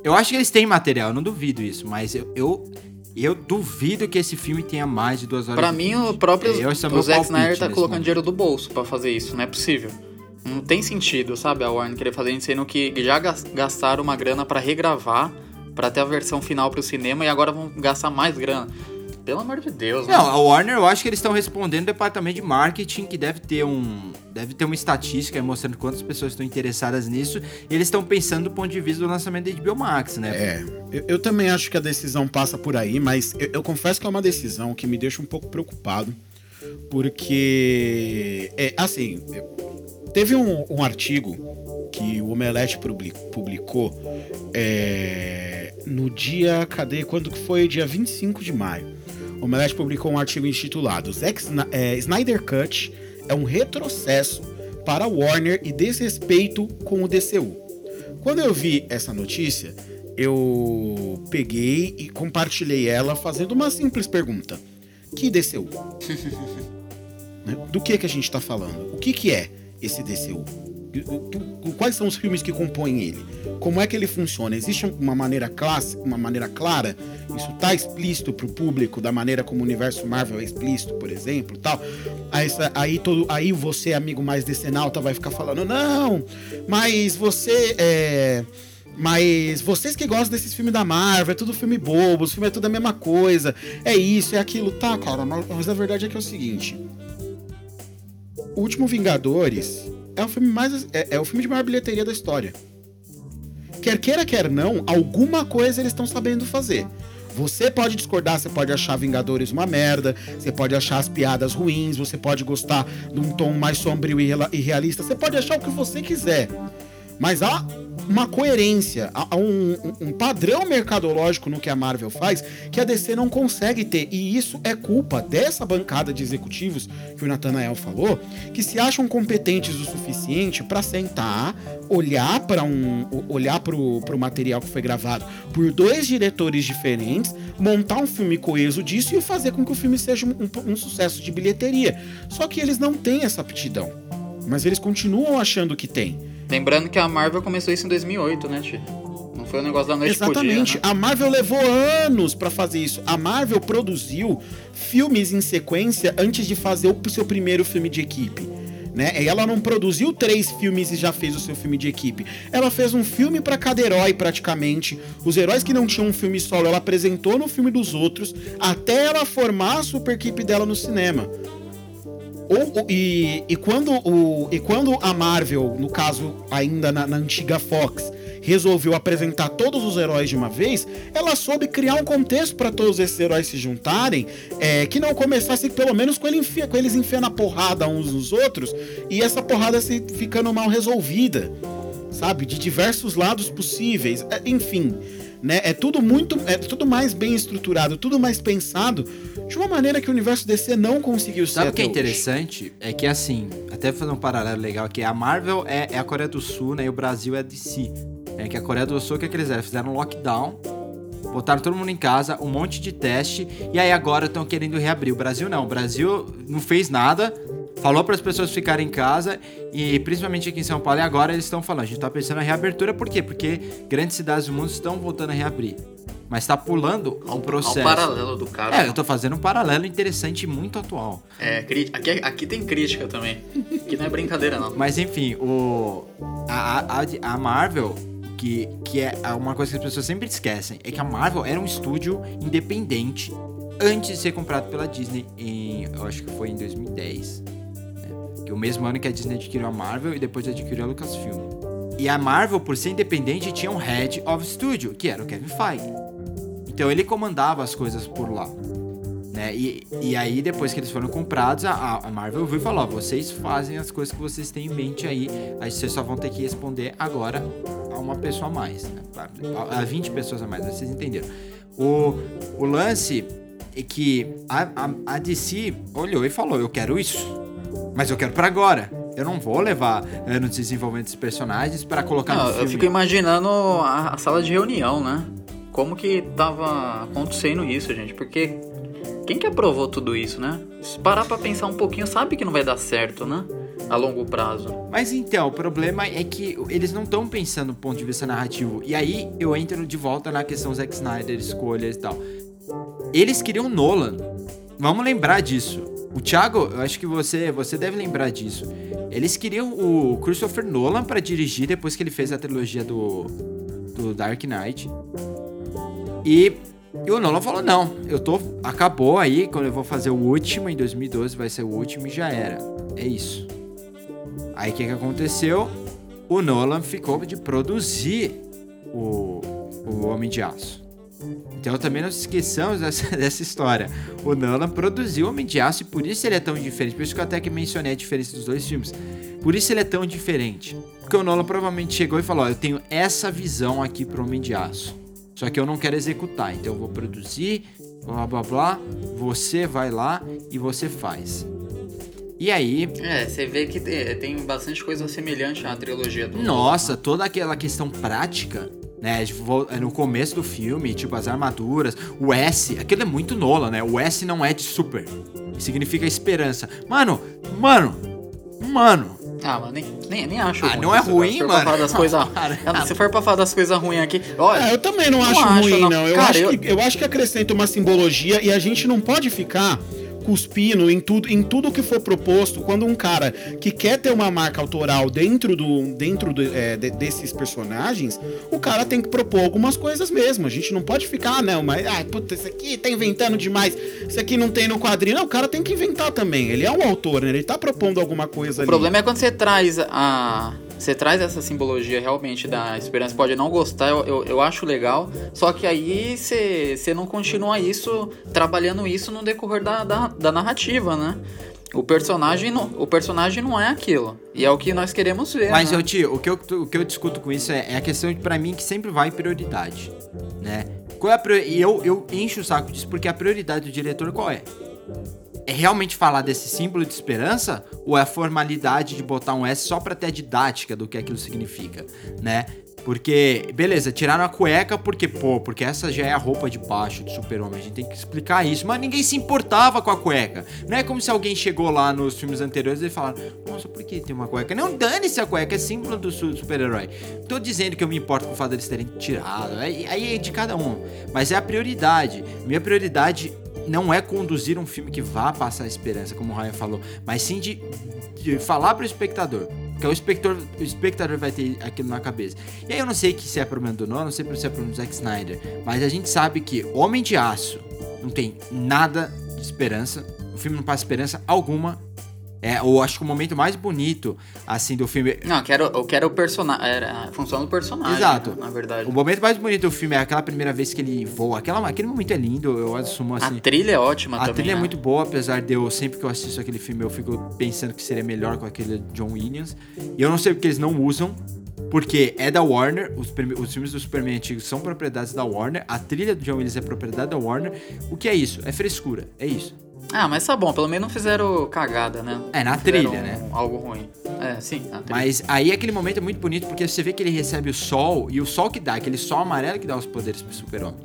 G: Eu acho que eles têm material, eu não duvido isso, mas eu. Eu, eu duvido que esse filme tenha mais de 2 horas.
I: Pra mim,
G: 20.
I: o próprio
G: Eu- esse é
I: o Zack Snyder tá colocando
G: momento.
I: dinheiro do bolso pra fazer isso, não é possível. Não tem sentido, sabe, a Warner querer fazer isso, sendo que já gas- gastaram uma grana pra regravar, pra ter a versão final pro cinema e agora vão gastar mais grana. Pelo amor de Deus,
G: Não,
I: mano.
G: a Warner eu acho que eles estão respondendo o departamento de marketing que deve ter um. Deve ter uma estatística aí mostrando quantas pessoas estão interessadas nisso. E eles estão pensando do ponto de vista do lançamento da HBO Max, né?
H: É, eu, eu também acho que a decisão passa por aí, mas eu, eu confesso que é uma decisão que me deixa um pouco preocupado, porque, é, assim, teve um, um artigo que o Omelete publi- publicou é, no dia, cadê, quando que foi? Dia 25 de maio. O Omelete publicou um artigo intitulado Zack é, Snyder Cut é um retrocesso para Warner e desrespeito com o DCU. Quando eu vi essa notícia, eu peguei e compartilhei ela fazendo uma simples pergunta: que DCU? [LAUGHS] Né? Do que que a gente tá falando? O que que é esse DCU? O- o- Quais são os filmes que compõem ele? Como é que ele funciona? Existe uma maneira clássica, uma maneira clara? Isso tá explícito pro público da maneira como o universo Marvel é explícito, por exemplo, tal. Aí, aí, todo, aí você, amigo mais decenalta, vai ficar falando: não, mas você é. Mas vocês que gostam desses filmes da Marvel, é tudo filme bobo, os filmes é tudo a mesma coisa, é isso, é aquilo, tá, cara, mas a verdade é que é o seguinte: O Último Vingadores é o filme mais. É, é o filme de maior bilheteria da história. Quer queira, quer não, alguma coisa eles estão sabendo fazer. Você pode discordar, você pode achar Vingadores uma merda, você pode achar as piadas ruins, você pode gostar de um tom mais sombrio e realista, você pode achar o que você quiser. Mas há uma coerência, há um, um- padrão mercadológico no que a Marvel faz que a DC não consegue ter. E isso é culpa dessa bancada de executivos que o Nathanael falou, que se acham competentes o suficiente para sentar, olhar para um, olhar pro, pro material que foi gravado por dois diretores diferentes, montar um filme coeso disso e fazer com que o filme seja um- um sucesso de bilheteria. Só que eles não têm essa aptidão. Mas eles continuam achando que tem.
I: Lembrando que a Marvel começou isso em 2008, né, Tio? Não foi um negócio da noite
H: Exatamente.
I: dia, né?
H: A Marvel levou anos pra fazer isso. A Marvel produziu filmes em sequência antes de fazer o seu primeiro filme de equipe. Né? Ela não produziu três filmes e já fez o seu filme de equipe. Ela fez um filme pra cada herói, praticamente. Os heróis que não tinham um filme solo, ela apresentou no filme dos outros, até ela formar a super equipe dela no cinema. Ou, e, e, quando o, e quando a Marvel, no caso ainda na, na antiga Fox, resolveu apresentar todos os heróis de uma vez, ela soube criar um contexto para todos esses heróis se juntarem, é, que não começasse pelo menos com, ele enfia- com eles enfiando a porrada uns nos outros e essa porrada se ficando mal resolvida, sabe? De diversos lados possíveis, É, enfim. Né? É tudo muito, é tudo mais bem estruturado, tudo mais pensado de uma maneira que o universo DC não conseguiu ser.
G: Sabe o que é
H: até hoje.
G: interessante? É que assim, até fazer um paralelo legal aqui, a Marvel é, é a Coreia do Sul, né? E o Brasil é a DC. É que a Coreia do Sul, o que, é que eles fizeram? Fizeram um lockdown, botaram todo mundo em casa, um monte de teste, e aí agora estão querendo reabrir. O Brasil não. O Brasil não fez nada, falou para as pessoas ficarem em casa, e principalmente aqui em São Paulo, e agora eles estão falando. A gente tá pensando em reabertura, por quê? Porque grandes cidades do mundo estão voltando a reabrir. Mas tá pulando um processo.
I: Ao paralelo do cara.
G: É, eu tô fazendo um paralelo interessante e muito atual.
I: É, aqui, aqui tem crítica também. Que não é brincadeira, não.
G: Mas enfim, o a, a, a Marvel, que, que é uma coisa que as pessoas sempre esquecem, é que a Marvel era um estúdio independente antes de ser comprado pela Disney em, eu acho que foi em 2010, né? Que é o mesmo ano que a Disney adquiriu a Marvel e depois adquiriu a Lucasfilm. E a Marvel, por ser independente, tinha um Head of Studio, que era o Kevin Feige. Então ele comandava as coisas por lá. Né? E, e aí, depois que eles foram comprados, a, a Marvel viu e falou: ó, vocês fazem as coisas que vocês têm em mente aí, aí vocês só vão ter que responder agora a uma pessoa a mais, né? a, a 20 pessoas a mais, né? vocês entenderam. O, o lance é que a, a, a DC olhou e falou: eu quero isso, mas eu quero pra agora. Eu não vou levar anos de desenvolvimento desses personagens para colocar
I: Não,
G: no
I: eu
G: filme.
I: fico imaginando a, a sala de reunião, né? Como que tava acontecendo isso, gente? Porque quem que aprovou tudo isso, né? Se parar pra pensar um pouquinho, sabe que não vai dar certo, né? A longo prazo.
G: Mas então, o problema é que eles não estão pensando do ponto de vista narrativo. E aí eu entro de volta na questão Zack Snyder, escolhas e tal. Eles queriam Nolan. Vamos lembrar disso. O Thiago, eu acho que você, você deve lembrar disso. Eles queriam o Christopher Nolan para dirigir depois que ele fez a trilogia do, do Dark Knight. E, e o Nolan falou: não, eu tô. Acabou aí, quando eu vou fazer o último, em 2012 vai ser o último e já era. É isso. Aí o que, que aconteceu? O Nolan ficou de produzir o, o Homem de Aço. Então também não se esqueçamos dessa, [LAUGHS] dessa história. O Nolan produziu o Homem de Aço e por isso ele é tão diferente. Por isso que eu até que mencionei a diferença dos dois filmes. Por isso ele é tão diferente. Porque o Nolan provavelmente chegou e falou: ó, eu tenho essa visão aqui pro Homem de Aço. Só que eu não quero executar, então eu vou produzir, blá blá blá. Você vai lá e você faz. E aí,
I: É, você vê que tem, tem bastante coisa semelhante à trilogia do
G: Nossa, toda aquela questão prática, né? vo- No começo do filme, tipo, as armaduras, o S, aquilo é muito Nola, né? O S não é de super. Significa esperança. Mano, mano, mano.
I: Ah, mas nem, nem, nem acho
G: Ah,
I: ruim.
G: não é
I: Se
G: ruim,
I: for
G: mano.
I: Pra falar das coisas, [LAUGHS]
G: Cara.
I: se for pra falar das coisas ruins aqui, olha.
H: É, eu também não, acho
I: acho,
H: ruim,
I: não.
H: não. Eu,
I: Cara,
H: acho
I: eu-
H: Que, eu acho que acrescenta uma simbologia e a gente não pode ficar cuspindo em tudo, em tudo que for proposto quando um cara que quer ter uma marca autoral dentro, do, dentro do, é, de- desses personagens, o cara tem que propor algumas coisas mesmo. A gente não pode ficar, ah, não, mas, ah, puta, esse aqui tá inventando demais, isso aqui não tem no quadrinho. Não, o cara tem que inventar também. Ele é um autor, né? Ele tá propondo alguma coisa
I: O
H: ali.
I: problema é quando você traz a. Você traz essa simbologia realmente da esperança. Pode não gostar, eu, eu, eu acho legal. Só que aí você, você não continua isso, trabalhando isso no decorrer da, da, da narrativa, né? O personagem, não, o personagem não é aquilo. E é o que nós queremos ver.
G: Mas,
I: né?
G: eu tio, o que eu, o que eu discuto com isso é, é a questão, pra mim, que sempre vai prioridade, né? Qual é a E eu, eu encho o saco disso porque a prioridade do diretor qual é? É realmente falar desse símbolo de esperança ou é a formalidade de botar um S só pra ter a didática do que aquilo significa, né? Porque, beleza, tiraram a cueca porque, pô, porque essa já é a roupa de baixo do super-homem, a gente tem que explicar isso, mas ninguém se importava com a cueca. Não é como se alguém chegou lá nos filmes anteriores e falaram, nossa, por que tem uma cueca? Não, dane-se a cueca, é símbolo do su- super-herói. Tô dizendo que eu me importo com o fato deles terem tirado, aí é de cada um, mas é a prioridade. Minha prioridade não é conduzir um filme que vá passar esperança, como o Ryan falou, mas sim de, de falar pro espectador. Porque o espectador, o espectador vai ter aquilo na cabeça. E aí eu não sei que se é problema do Nolan, não sei se é problema do Zack Snyder, mas a gente sabe que Homem de Aço não tem nada de esperança, o filme não passa esperança alguma. É, eu acho que o momento mais bonito, assim, do filme.
I: Não, eu quero, eu quero o personagem. Era a função do personagem.
G: Exato.
I: né, Na verdade.
G: O momento mais bonito do filme é aquela primeira vez que ele voa. Aquela, aquele momento é lindo, eu assumo assim.
I: A trilha é ótima
G: A
I: também.
G: trilha é
I: né?
G: muito boa, apesar de eu, sempre que eu assisto aquele filme, eu fico pensando que seria melhor com aquele John Williams. E eu não sei porque eles não usam, porque é da Warner, os, os filmes do Superman antigos são propriedades da Warner, a trilha do John Williams é propriedade da Warner. O que é isso? É frescura, é isso.
I: Ah, mas tá bom, pelo menos não fizeram cagada, né?
G: É, na
I: Fizeram
G: trilha, né?
I: Algo ruim. É, sim. a atriz.
G: Mas aí aquele momento é muito bonito porque você vê que ele recebe o sol e o sol que dá, aquele sol amarelo que dá os poderes pro super-homem.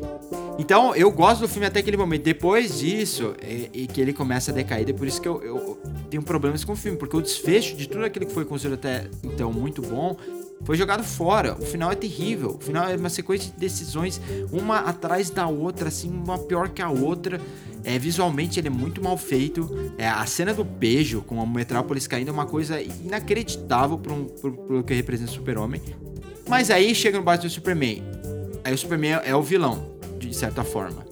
G: Então eu gosto do filme até aquele momento. Depois disso, é, e que ele começa a decair, é por isso que eu, eu tenho problemas com o filme, porque o desfecho de tudo aquilo que foi considerado até então muito bom foi jogado fora. O final é terrível. O final é uma sequência de decisões, uma atrás da outra, assim, uma pior que a outra. É, visualmente ele é muito mal feito. É, a cena do beijo com a Metrópolis caindo é uma coisa inacreditável para pro que representa o Super-Homem. Mas aí chega no Batman Superman. Aí o Superman é o vilão, de certa forma.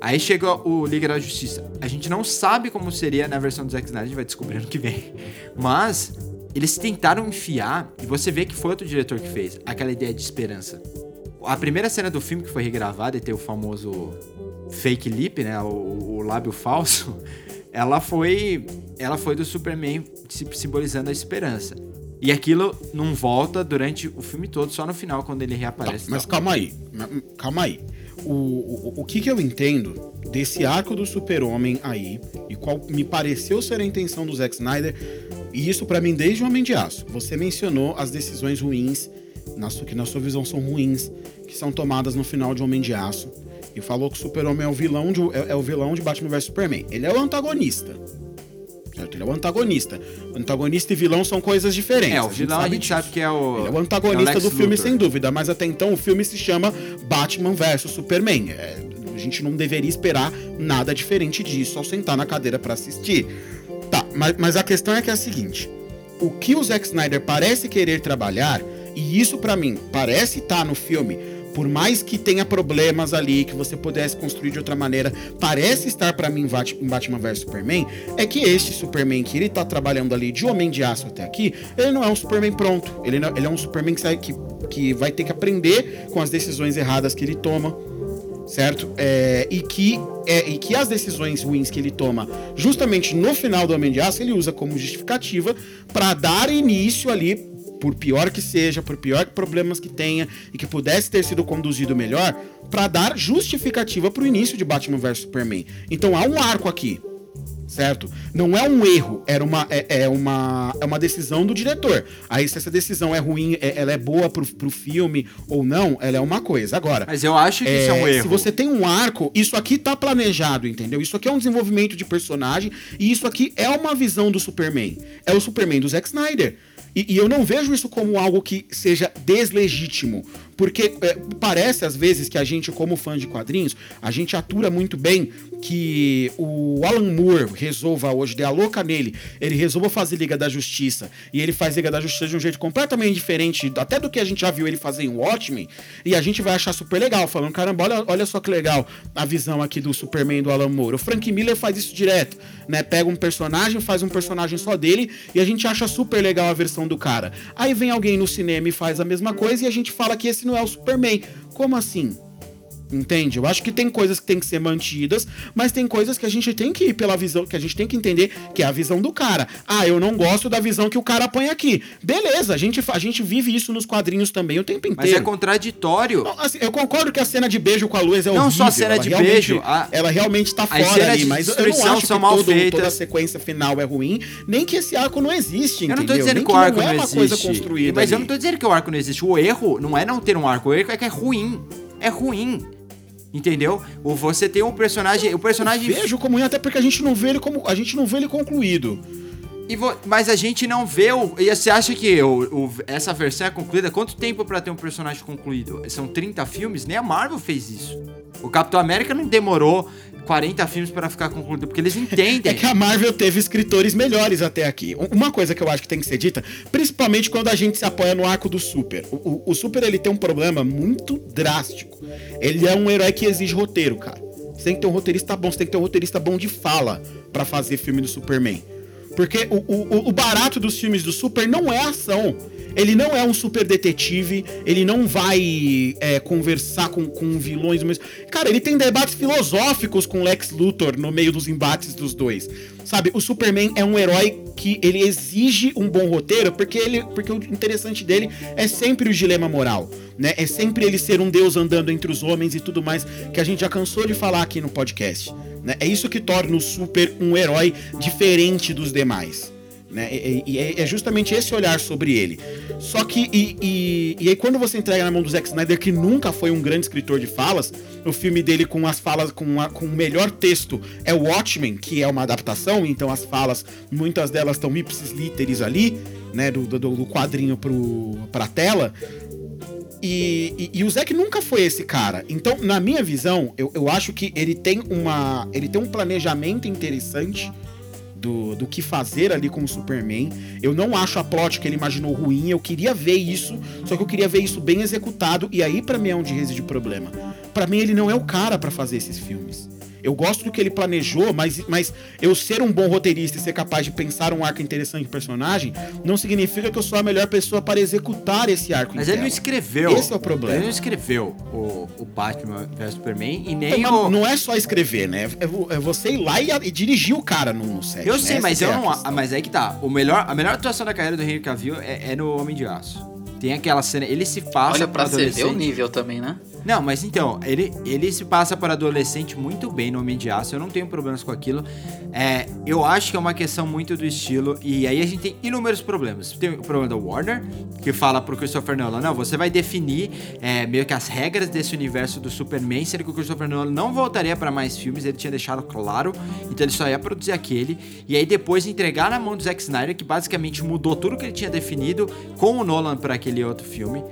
G: Aí chega o Liga da Justiça. A gente não sabe como seria na versão do Zack Snyder, a gente vai descobrir ano que vem. Mas eles tentaram enfiar, e você vê que foi outro diretor que fez, aquela ideia de esperança. A primeira cena do filme que foi regravada e tem o famoso fake lip, né, o, o lábio falso, [LAUGHS] ela foi, ela foi do Superman simbolizando a esperança. E aquilo não volta durante o filme todo, só no final, quando ele reaparece.
H: Tá, mas calma aí, calma aí. O, o, o que, que eu entendo desse arco do super-homem aí, e qual me pareceu ser a intenção do Zack Snyder, e isso para mim desde o Homem de Aço. Você mencionou as decisões ruins, na sua, que na sua visão são ruins, que são tomadas no final de Homem de Aço. E falou que o Super-Homem é o vilão de, é, é o vilão de Batman vs Superman. Ele é o antagonista. Certo? Ele é o antagonista. Antagonista e vilão são coisas diferentes.
G: É, o vilão a gente, a gente sabe que é o.
H: Ele é o antagonista é o do filme, Luthor. sem dúvida. Mas até então o filme se chama Batman vs Superman. É, a gente não deveria esperar nada diferente disso ao sentar na cadeira para assistir. Tá, mas, mas a questão é que é a seguinte: o que o Zack Snyder parece querer trabalhar, e isso para mim parece estar tá no filme, por mais que tenha problemas ali, que você pudesse construir de outra maneira, parece estar para mim em Batman vs Superman, é que este Superman que ele tá trabalhando ali de Homem de Aço até aqui, ele não é um Superman pronto. Ele, não, ele é um Superman que, que, que vai ter que aprender com as decisões erradas que ele toma certo? É, e, que, é, e que as decisões ruins que ele toma justamente no final do Homem de Aço, ele usa como justificativa para dar início ali, por pior que seja, por pior que problemas que tenha e que pudesse ter sido conduzido melhor, para dar justificativa para o início de Batman vs Superman. Então há um arco aqui certo? Não é um erro, era uma, é, é, uma, é uma decisão do diretor. Aí se essa decisão é ruim, é, ela é boa pro, pro filme ou não, ela é uma coisa. Agora.
G: Mas eu acho que é, isso é um erro.
H: Se você tem um arco, isso aqui tá planejado, entendeu? Isso aqui é um desenvolvimento de personagem e isso aqui é uma visão do Superman. É o Superman do Zack Snyder. E, e, eu não vejo isso como algo que seja deslegítimo. Porque é, parece, às vezes, que a gente, como fã de quadrinhos, a gente atura muito bem que o Alan Moore resolva hoje, dê a louca nele, ele resolva fazer Liga da Justiça, e ele faz Liga da Justiça de um jeito completamente diferente, até do que a gente já viu ele fazer em Watchmen, e a gente vai achar super legal, falando, caramba, olha, olha só que legal a visão aqui do Superman do Alan Moore. O Frank Miller faz isso direto, né? Pega um personagem, faz um personagem só dele, e a gente acha super legal a versão do cara. Aí vem alguém no cinema e faz a mesma coisa, e a gente fala que esse não é o Superman. Como assim? Entende? Eu acho que tem coisas que tem que ser mantidas, mas tem coisas que a gente tem que ir pela visão, que a gente tem que entender que é a visão do cara. Ah, eu não gosto da visão que o cara põe aqui. Beleza, a gente, a gente vive isso nos quadrinhos também o tempo inteiro. Mas
G: é contraditório.
H: Não, assim, eu concordo que a cena de beijo com a luz é
G: não
H: horrível.
G: Não só a cena de beijo.
H: A... Ela realmente tá fora ali, mas eu não acho que todo, toda a sequência final é ruim, nem que esse arco não existe, entendeu?
G: Eu não tô dizendo
H: nem
G: que o arco não,
H: é
G: uma
H: existe.
G: coisa
H: construída
G: Mas
H: ali.
G: eu não tô dizendo que o arco não existe. O erro não é não ter um arco, o erro é que é ruim. É ruim. Entendeu? Ou você tem um personagem. O personagem.
H: Eu vejo como ruim, até porque a gente não vê ele como. A gente não vê ele concluído.
G: Vo... Mas a gente não vê o. E você acha que o, o... essa versão é concluída? Quanto tempo para ter um personagem concluído? São 30 filmes? Nem a Marvel fez isso. O Capitão América não demorou 40 filmes para ficar concluído, porque eles entendem.
H: é que a Marvel teve escritores melhores até aqui. Uma coisa que eu acho que tem que ser dita, principalmente quando a gente se apoia no arco do Super. O, o, o Super ele tem um problema muito drástico. Ele é um herói que exige roteiro, cara. Você tem que ter um roteirista bom, você tem que ter um roteirista bom de fala para fazer filme do Superman. Porque o, o, o barato dos filmes do Super não é ação. Ele não é um super detetive, ele não vai é, conversar com, com vilões. Mas... Cara, ele tem debates filosóficos com Lex Luthor no meio dos embates dos dois. Sabe, o Superman é um herói que ele exige um bom roteiro, porque, ele, porque o interessante dele é sempre o dilema moral. Né? É sempre ele ser um deus andando entre os homens e tudo mais, que a gente já cansou de falar aqui no podcast. Né? É isso que torna o Super um herói diferente dos demais. Né? E, e é justamente esse olhar sobre ele. Só que, e, e, e, aí quando você entrega na mão do Zack Snyder, que nunca foi um grande escritor de falas, o filme dele com as falas, com, a, com o melhor texto é o Watchmen, que é uma adaptação, então as falas, muitas delas estão ipsis literis ali, né, do, do, do quadrinho pro, pra tela. E, e, e, o Zack nunca foi esse cara. Então, na minha visão, eu, eu acho que ele tem uma. Ele tem um planejamento interessante do, do que fazer ali com o Superman. Eu não acho a plot que ele imaginou ruim, eu queria ver isso, só que eu queria ver isso bem executado, e aí para mim é onde reside o problema. Para mim ele não é o cara para fazer esses filmes. Eu gosto do que ele planejou, mas, mas eu ser um bom roteirista e ser capaz de pensar um arco interessante de personagem não significa que eu sou a melhor pessoa para executar esse arco.
G: Mas ele não escreveu.
H: Esse é o problema.
G: Ele não escreveu o, o Batman vs Superman e nem não, o.
H: Não é só escrever, né? É, é você ir lá e, e, dirigir o cara no, no set.
G: Eu sei, Essa mas eu é não. Mas é que tá. O melhor, a melhor atuação da carreira do Henry Cavill é, é no Homem de Aço. Tem aquela cena, ele se passa
I: Olha, pra você ver o nível também, né?
G: Não, mas então, ele, ele se passa para adolescente muito bem no Homem de Aço, eu não tenho problemas com aquilo. É, eu acho que é uma questão muito do estilo, e aí a gente tem inúmeros problemas. Tem o problema da Warner, que fala pro Christopher Nolan, não, você vai definir é, meio que as regras desse universo do Superman, sendo que o Christopher Nolan não voltaria para mais filmes, ele tinha deixado claro, então ele só ia produzir aquele, e aí depois entregar na mão do Zack Snyder, que basicamente mudou tudo que ele tinha definido com o Nolan para aquele outro filme.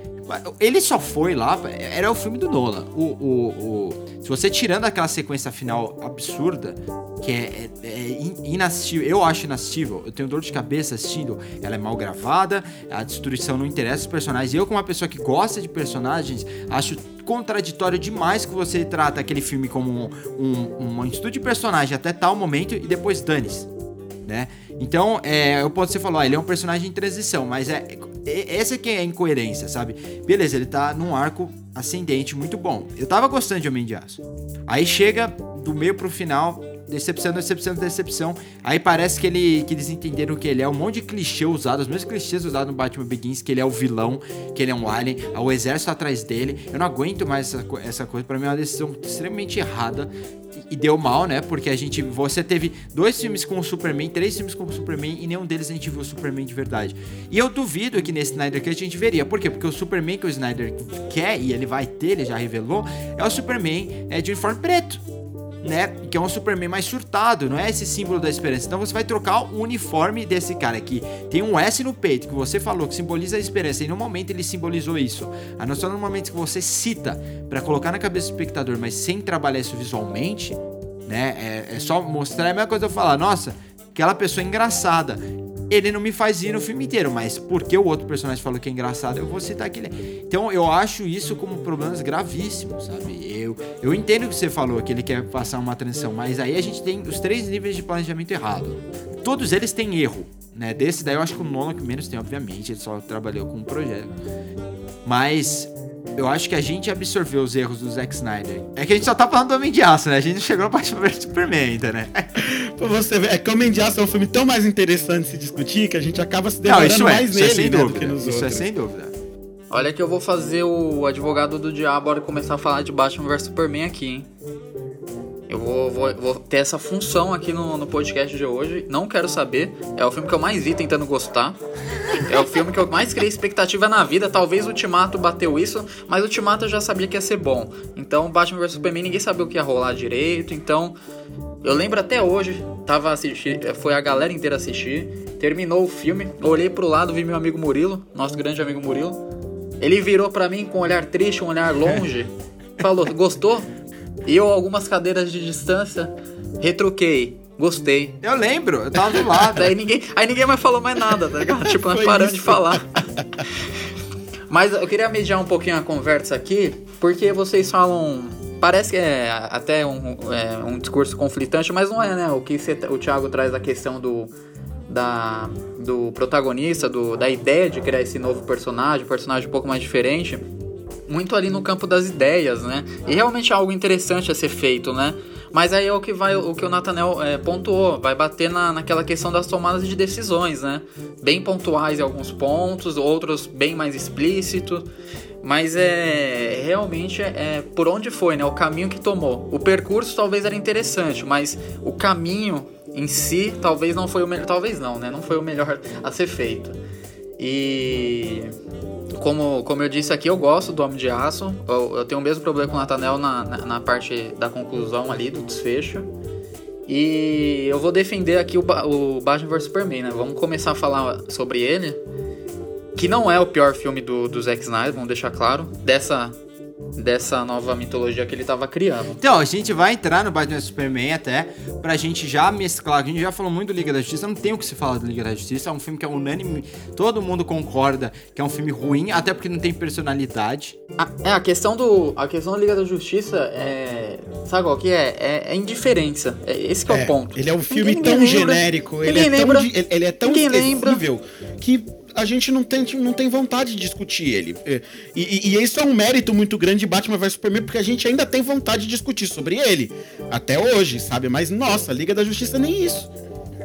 G: Ele só foi lá, era o filme do Nolan. O, o, o, se você tirando aquela sequência final absurda, que é, é, é inassistível, eu acho inassistível, eu tenho dor de cabeça assistindo, ela é mal gravada, a destruição não interessa os personagens. Eu, como uma pessoa que gosta de personagens, acho contraditório demais que você trata aquele filme como um, um, um estudo de personagem até tal momento e depois dane-se. Né? Então, é, eu posso você falar, ele é um personagem em transição, mas é essa que é a incoerência, sabe? Beleza, ele tá num arco ascendente muito bom. Eu tava gostando de Homem de Aço. Aí chega do meio pro final, decepção, decepção, decepção. Aí parece que, ele, que eles entenderam que ele é um monte de clichê usado, os mesmos clichês usados no Batman Begins, que ele é o vilão, que ele é um alien, o exército atrás dele. Eu não aguento mais essa, essa coisa, para mim é uma decisão extremamente errada e deu mal, né? Porque a gente. Você teve dois filmes com o Superman, três filmes com o Superman, e nenhum deles a gente viu o Superman de verdade. E eu duvido que nesse Snyder Cut a gente veria. Por quê? Porque o Superman que o Snyder quer, e ele vai ter, ele já revelou, é o Superman é, de uniforme preto né? Que é um Superman mais surtado, não é esse símbolo da esperança. Então você vai trocar o uniforme desse cara aqui. Tem um S no peito que você falou que simboliza a esperança e no momento ele simbolizou isso. A noção no momento que você cita para colocar na cabeça do espectador, mas sem trabalhar isso visualmente, né? É, é só mostrar é a mesma coisa eu falar, nossa, aquela pessoa é engraçada ele não me faz ir no filme inteiro, mas porque o outro personagem falou que é engraçado, eu vou citar aquele. Então eu acho isso como problemas gravíssimos, sabe? Eu, eu entendo o que você falou, que ele quer passar uma transição, mas aí a gente tem os três níveis de planejamento errado. Todos eles têm erro, né? Desse daí eu acho que o Nolan que menos tem, obviamente, ele só trabalhou com um projeto. Mas eu acho que a gente absorveu os erros do Zack Snyder. É que a gente só tá falando do Homem de Aço, né? A gente não chegou no Batman vs Superman ainda, né? [LAUGHS]
H: pra você ver, é que o Homem de Aço é um filme tão mais interessante de se discutir que a gente acaba se demorando não, é, mais
G: isso é
H: nele,
G: é sem né, dúvida, Isso outros. é sem dúvida.
I: Olha que eu vou fazer o advogado do diabo hora começar a falar de Batman vs Superman aqui, hein? Eu vou, vou, vou, ter essa função aqui no, no podcast de hoje. Não quero saber. É o filme que eu mais vi tentando gostar. É o filme que eu mais criei expectativa na vida. Talvez o Ultimato bateu isso, mas o Ultimato eu já sabia que ia ser bom. Então, Batman vs Superman, ninguém sabia o que ia rolar direito. Então, eu lembro até hoje, tava assistindo, foi a galera inteira assistir. Terminou o filme, olhei pro lado, vi meu amigo Murilo, nosso grande amigo Murilo. Ele virou para mim com um olhar triste, um olhar longe. [LAUGHS] falou: Gostou? E eu, algumas cadeiras de distância, retruquei. Gostei.
G: Eu lembro, eu tava do lado.
I: aí, ninguém, aí ninguém mais falou mais nada, tá ligado? [LAUGHS] tipo, nós paramos de falar. [LAUGHS] Mas eu queria mediar um pouquinho a conversa aqui, porque vocês falam. Parece que é até um, é, um discurso conflitante, mas não é, né? O que você, o Thiago traz a questão do, da, do protagonista, do, da ideia de criar esse novo personagem, um personagem um pouco mais diferente muito ali no campo das ideias, né? E realmente é algo interessante a ser feito, né? Mas aí é o que vai, o que o Nathaniel é, pontuou, vai bater na, naquela questão das tomadas de decisões, né? Bem pontuais em alguns pontos, outros bem mais explícito. Mas é realmente é, é por onde foi, né? O caminho que tomou. O percurso talvez era interessante, mas o caminho em si, talvez não foi o melhor. Talvez não, né? Não foi o melhor [LAUGHS] a ser feito. E. Como, como eu disse aqui, eu gosto do Homem de Aço. Eu, eu tenho o mesmo problema com o Nathaniel na, na, na parte da conclusão ali, do desfecho. E eu vou defender aqui o, o Batman vs Superman, né? Vamos começar a falar sobre ele. Que não é o pior filme do, do Zack Snyder, vamos deixar claro. Dessa, dessa nova mitologia que ele tava criando.
G: Então, a gente vai entrar no Batman Superman até pra gente já mesclar. A gente já falou muito do Liga da Justiça, não tem o que se falar do Liga da Justiça. É um filme que é unânime, todo mundo concorda que é um filme ruim, até porque não tem personalidade.
I: A, é, a questão do. A questão da Liga da Justiça é. Sabe qual que é? É, é indiferença. É, esse que é, o ponto.
H: Ele é um filme
I: Ninguém
H: tão
I: lembra-
H: genérico, ele é,
I: ninguém
H: tão,
I: lembra-
H: di- ele- ele é tão
I: lembra.
H: que a gente não tem, não tem vontade de discutir ele. É, E, e, e isso é um mérito muito grande de Batman vs Superman, porque a gente ainda tem vontade de discutir sobre ele. Até hoje, sabe? Mas, nossa, Liga da Justiça nem isso.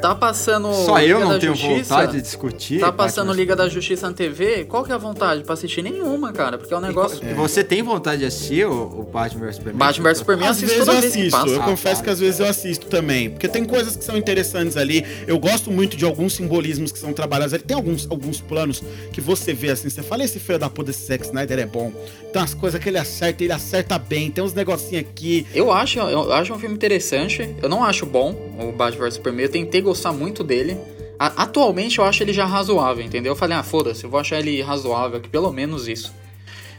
I: Tá passando.
G: Só eu
I: Liga
G: não
I: da
G: tenho
I: Justiça,
G: vontade de discutir.
I: Tá passando
G: Batman
I: Liga da Justiça na TV, qual que é a vontade pra assistir? Nenhuma, cara, porque é um negócio.
G: vs- Você tem vontade de assistir o, o Batman vs Superman?
I: Batman vs Superman eu
H: Às
I: assisto
H: vezes eu assisto, eu confesso que às vezes eu assisto também. Porque tem coisas que são interessantes ali. Eu gosto muito de alguns simbolismos que são trabalhados ali. Tem alguns, alguns planos que você vê assim, você fala, esse filho da puta desse Zack Snyder é bom. Tem umas coisas que ele acerta, ele acerta bem. Tem uns negocinhos aqui.
I: Eu acho, eu acho um filme interessante. Eu não acho bom o Batman vs Superman. Eu tentei gostar muito dele. A- atualmente eu acho ele já razoável, entendeu? Eu falei, ah, foda-se, eu vou achar ele razoável, que pelo menos isso.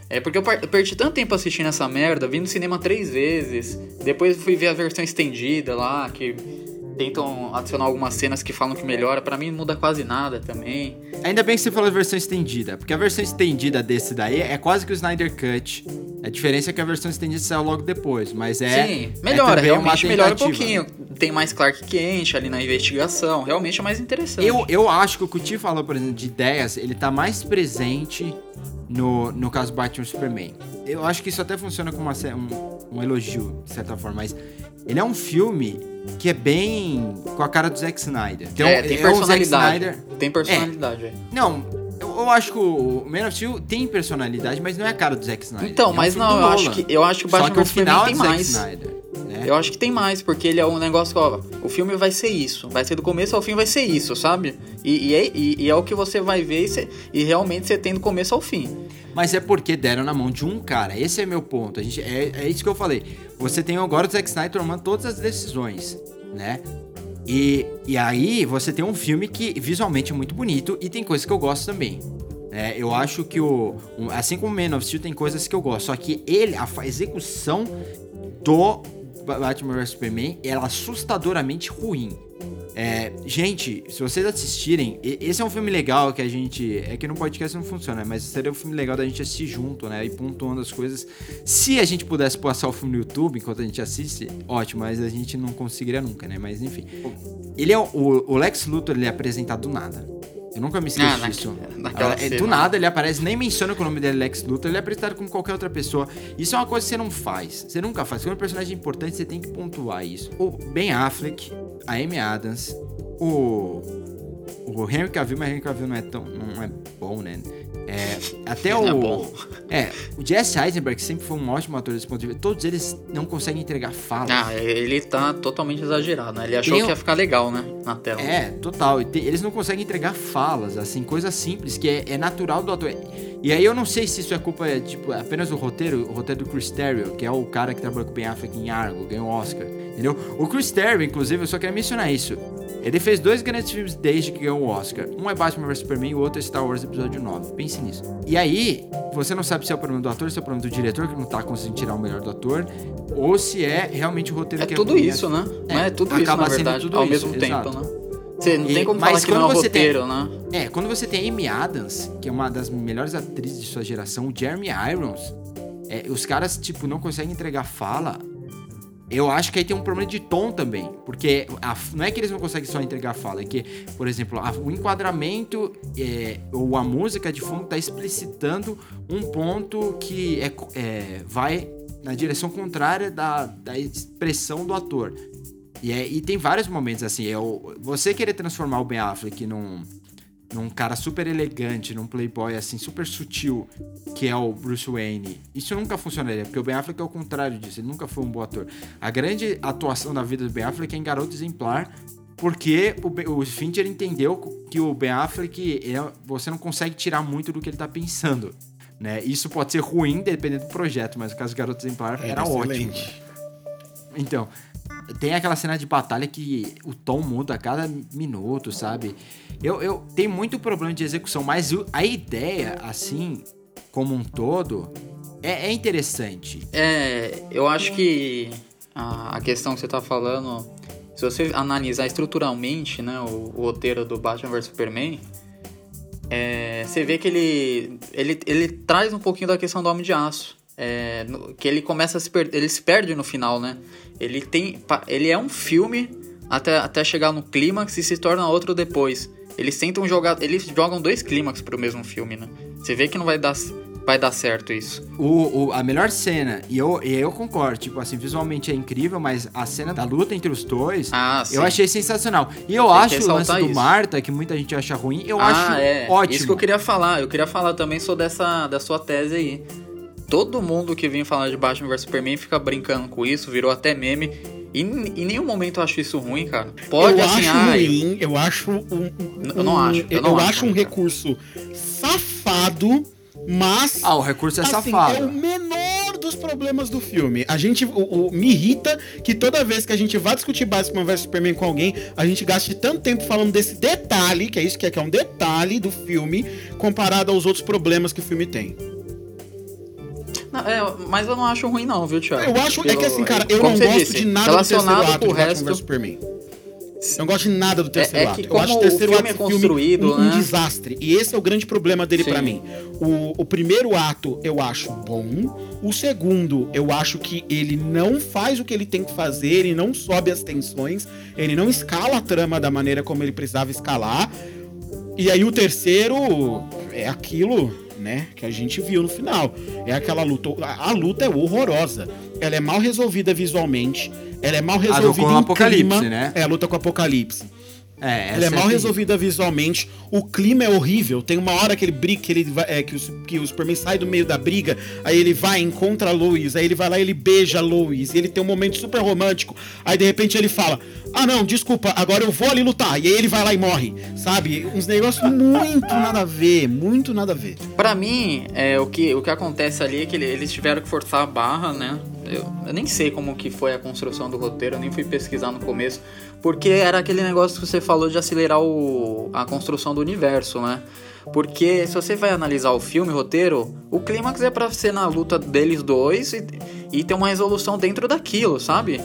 I: É porque eu perdi tanto tempo assistindo essa merda, vim no cinema três vezes. Depois fui ver a versão estendida lá, que tentam adicionar algumas cenas que falam que melhora. Pra mim não muda quase nada também.
G: Ainda bem que você falou de versão estendida, porque a versão estendida desse daí é quase que o Snyder Cut. A diferença é que a versão estendida saiu logo depois, mas é.
I: Sim,
G: é
I: melhora,
G: uma
I: realmente melhora um pouquinho. Tem mais Clark Kent ali na investigação, realmente é mais interessante.
G: Eu, eu acho que o que o Ti falou, por exemplo, de ideias, ele tá mais presente no, no caso Batman e Superman. Eu acho que isso até funciona como uma um, um elogio, de certa forma, mas ele é um filme que é bem com a cara do Zack Snyder. Então,
I: é, tem
G: é
I: personalidade.
G: Snyder.
I: Tem personalidade, velho.
G: Não, eu, eu acho que o Man of Steel tem personalidade, mas não é a cara do Zack Snyder.
I: Então,
G: É um
I: mas não, eu acho que eu acho que o Batman
G: que final é
I: tem mais.
G: Snyder. né?
I: Eu acho que tem mais, porque ele é um negócio, ó, o filme vai ser isso, vai ser do começo ao fim, vai ser isso, sabe? E, e é, e- e é o que você vai ver e, cê- e realmente você tem do começo ao fim.
G: Mas é porque deram na mão de um cara. Esse é meu ponto. A gente, é, é isso que eu falei. Você tem agora o Zack Snyder tomando todas as decisões, né? E, e aí você tem um filme que visualmente é muito bonito e tem coisas que eu gosto também. É, eu acho que o. assim como Man of Steel tem coisas que eu gosto. Só que ele, a execução do Batman vs Superman é assustadoramente ruim. É, gente, se vocês assistirem, esse é um filme legal que a gente. É que no podcast não funciona, mas seria um filme legal da gente assistir junto, né? E pontuando as coisas. Se a gente pudesse passar o filme no YouTube enquanto a gente assiste, ótimo, mas a gente não conseguiria nunca, né? Mas enfim. Ele é o, o Lex Luthor, ele é apresentado do nada. Eu nunca me esqueço
I: Ah,
G: disso. [LAUGHS]
I: naquela
G: É,
I: cena.
G: do nada ele aparece, nem menciona que o nome dele é Lex Luthor, ele é apresentado como qualquer outra pessoa. Isso é uma coisa que você não faz. Você nunca faz. Quando é um personagem importante, você tem que pontuar isso. O Ben Affleck, a Amy Adams, o. O Henry Cavill, mas Henry Cavill não é tão. não é bom, né? É, até
I: Não
G: o.
I: é bom.
G: É, o Jesse Eisenberg sempre foi um ótimo ator desse ponto de vista. Todos eles não conseguem entregar falas.
I: Ah, ele tá totalmente exagerado, né? Ele achou
G: Tem
I: que ia ficar legal, né? Na tela.
G: É, total. Eles não conseguem entregar falas, assim, coisas simples, que é, é natural do ator. E aí eu não sei se isso é culpa, é, tipo, apenas do roteiro, o roteiro do Chris Terrio, que é o cara que trabalhou com o Ben Affleck em Argo, ganhou o Oscar, entendeu? O Chris Terrio, inclusive, eu só queria mencionar isso. Ele fez dois grandes filmes desde que ganhou o Oscar. Um é Batman vs Superman e o outro é Star Wars Episódio 9. Pense nisso. E aí, você não sabe se é o problema do ator, se é o problema do diretor, que não tá conseguindo tirar o melhor do ator, ou se é realmente o roteiro
I: É
G: que
I: tudo
G: ruim.
I: isso, né? É,
G: É,
I: tudo isso,
G: acaba
I: na
G: sendo
I: verdade,
G: tudo
I: ao
G: isso,
I: mesmo tempo,
G: exato.
I: né? Você não
G: E-
I: tem como falar que não é
G: quando você tem-
I: roteiro, né?
G: É, quando você tem a Amy Adams, que é uma das melhores atrizes de sua geração, o Jeremy Irons, é, os caras, tipo, não conseguem entregar fala. Eu acho que aí tem um problema de tom também. Porque a- não é que eles não conseguem só entregar fala, é que, por exemplo, a- o enquadramento é, ou a música de fundo tá explicitando um ponto que é, é, vai na direção contrária da, da expressão do ator. E, é- e tem vários momentos assim. É o- você querer transformar o Ben Affleck num, num cara super elegante, num playboy assim, super sutil, que é o Bruce Wayne. Isso nunca funcionaria, porque o Ben Affleck é o contrário disso, ele nunca foi um bom ator. A grande atuação da vida do Ben Affleck é em Garoto Exemplar, porque o, Ben- o Fincher entendeu que o Ben Affleck, é- você não consegue tirar muito do que ele tá pensando. Né? Isso pode ser ruim, dependendo do projeto, mas o caso do Garoto Exemplar era ótimo. Então, tem aquela cena de batalha que o tom muda a cada minuto, sabe? Eu, eu tenho muito problema de execução, mas a ideia, assim, como um todo, é, é interessante.
I: É, eu acho que a, a questão que você tá falando, se você analisar estruturalmente, né, o, o roteiro do Batman vs Superman, é, você vê que ele, ele, ele traz um pouquinho da questão do Homem de Aço. É, no- que ele começa a se perder, ele se perde no final, né? Ele tem, ele é um filme até, até chegar no clímax e se torna outro depois. Eles tentam jogar, eles jogam dois clímax pro mesmo filme, né? Você vê que não vai dar, vai dar certo isso.
G: O, o- a melhor cena, e eu, e eu concordo, tipo assim, visualmente é incrível, mas a cena da luta entre os dois,
I: Ah,
G: eu achei sensacional. E eu
I: Tem
G: acho o lance do
I: isso.
G: Marta, que muita gente acha ruim, eu
I: ah,
G: acho
I: é.
G: ótimo.
I: Isso que eu queria falar. Eu queria falar também sobre dessa da sua tese aí. Todo mundo que vem falar de Batman vs Superman fica brincando com isso, virou até meme. E em nenhum momento eu acho isso ruim, cara. Pode
H: eu
I: assim,
H: acho
I: ah,
H: ruim, eu acho um, um-
I: Eu não acho, eu
H: Eu,
I: não acho,
H: acho um
I: cara.
H: recurso safado, mas
G: Ah, o recurso é
H: assim,
G: safado.
H: é o menor dos problemas do filme. A gente o, o- me irrita que toda vez que a gente vai discutir Batman vs Superman com alguém, a gente gaste tanto tempo falando desse detalhe, que é isso que é, que é um detalhe do filme, comparado aos outros problemas que o filme tem.
I: Não, é, mas eu não acho ruim não, viu, Thiago?
H: Eu acho, é que assim, cara, eu não gosto
I: disse,
H: de nada do terceiro
I: relacionado
H: ato
I: com o
H: de Batman
I: resto.
H: vs Superman. Eu não gosto de nada do terceiro
I: é
H: ato.
I: que
H: eu acho o terceiro
I: o
H: ato
I: filme é
H: do
I: construído,
H: um, um
I: né?
H: desastre. E esse é o grande problema dele pra mim. O, o primeiro ato eu acho bom. O segundo, eu acho que ele não faz o que ele tem que fazer, ele não sobe as tensões, ele não escala a trama da maneira como ele precisava escalar. E aí o terceiro é aquilo, né, que a gente viu no final. É aquela luta. A, a luta é horrorosa. Ela é mal resolvida visualmente. Ela é mal
G: do-
H: resolvida
G: com o
H: em
G: Apocalipse,
H: clima.
G: né?
H: É a luta com o Apocalipse.
G: É,
H: Ela é mal
G: terrível.
H: resolvida visualmente. O clima é horrível. Tem uma hora que ele briga, que, ele vai, é, que, o, que o Superman sai do meio da briga. Aí ele vai, encontra a Lois. Aí ele vai lá e ele beija a Lois. E ele tem um momento super romântico. Aí de repente ele fala: Ah, não, desculpa, agora eu vou ali lutar. E aí ele vai lá e morre. Sabe? Uns negócios muito nada a ver. Muito nada a ver.
I: Pra mim, é, o, que, o que acontece ali é que ele- eles tiveram que forçar a barra, né? Eu, eu nem sei como que foi a construção do roteiro, eu nem fui pesquisar no começo, porque era aquele negócio que você falou de acelerar o, a construção do universo, né? Porque se você vai analisar o filme, o roteiro, o clímax é pra ser na luta deles dois e, e ter uma resolução dentro daquilo, sabe?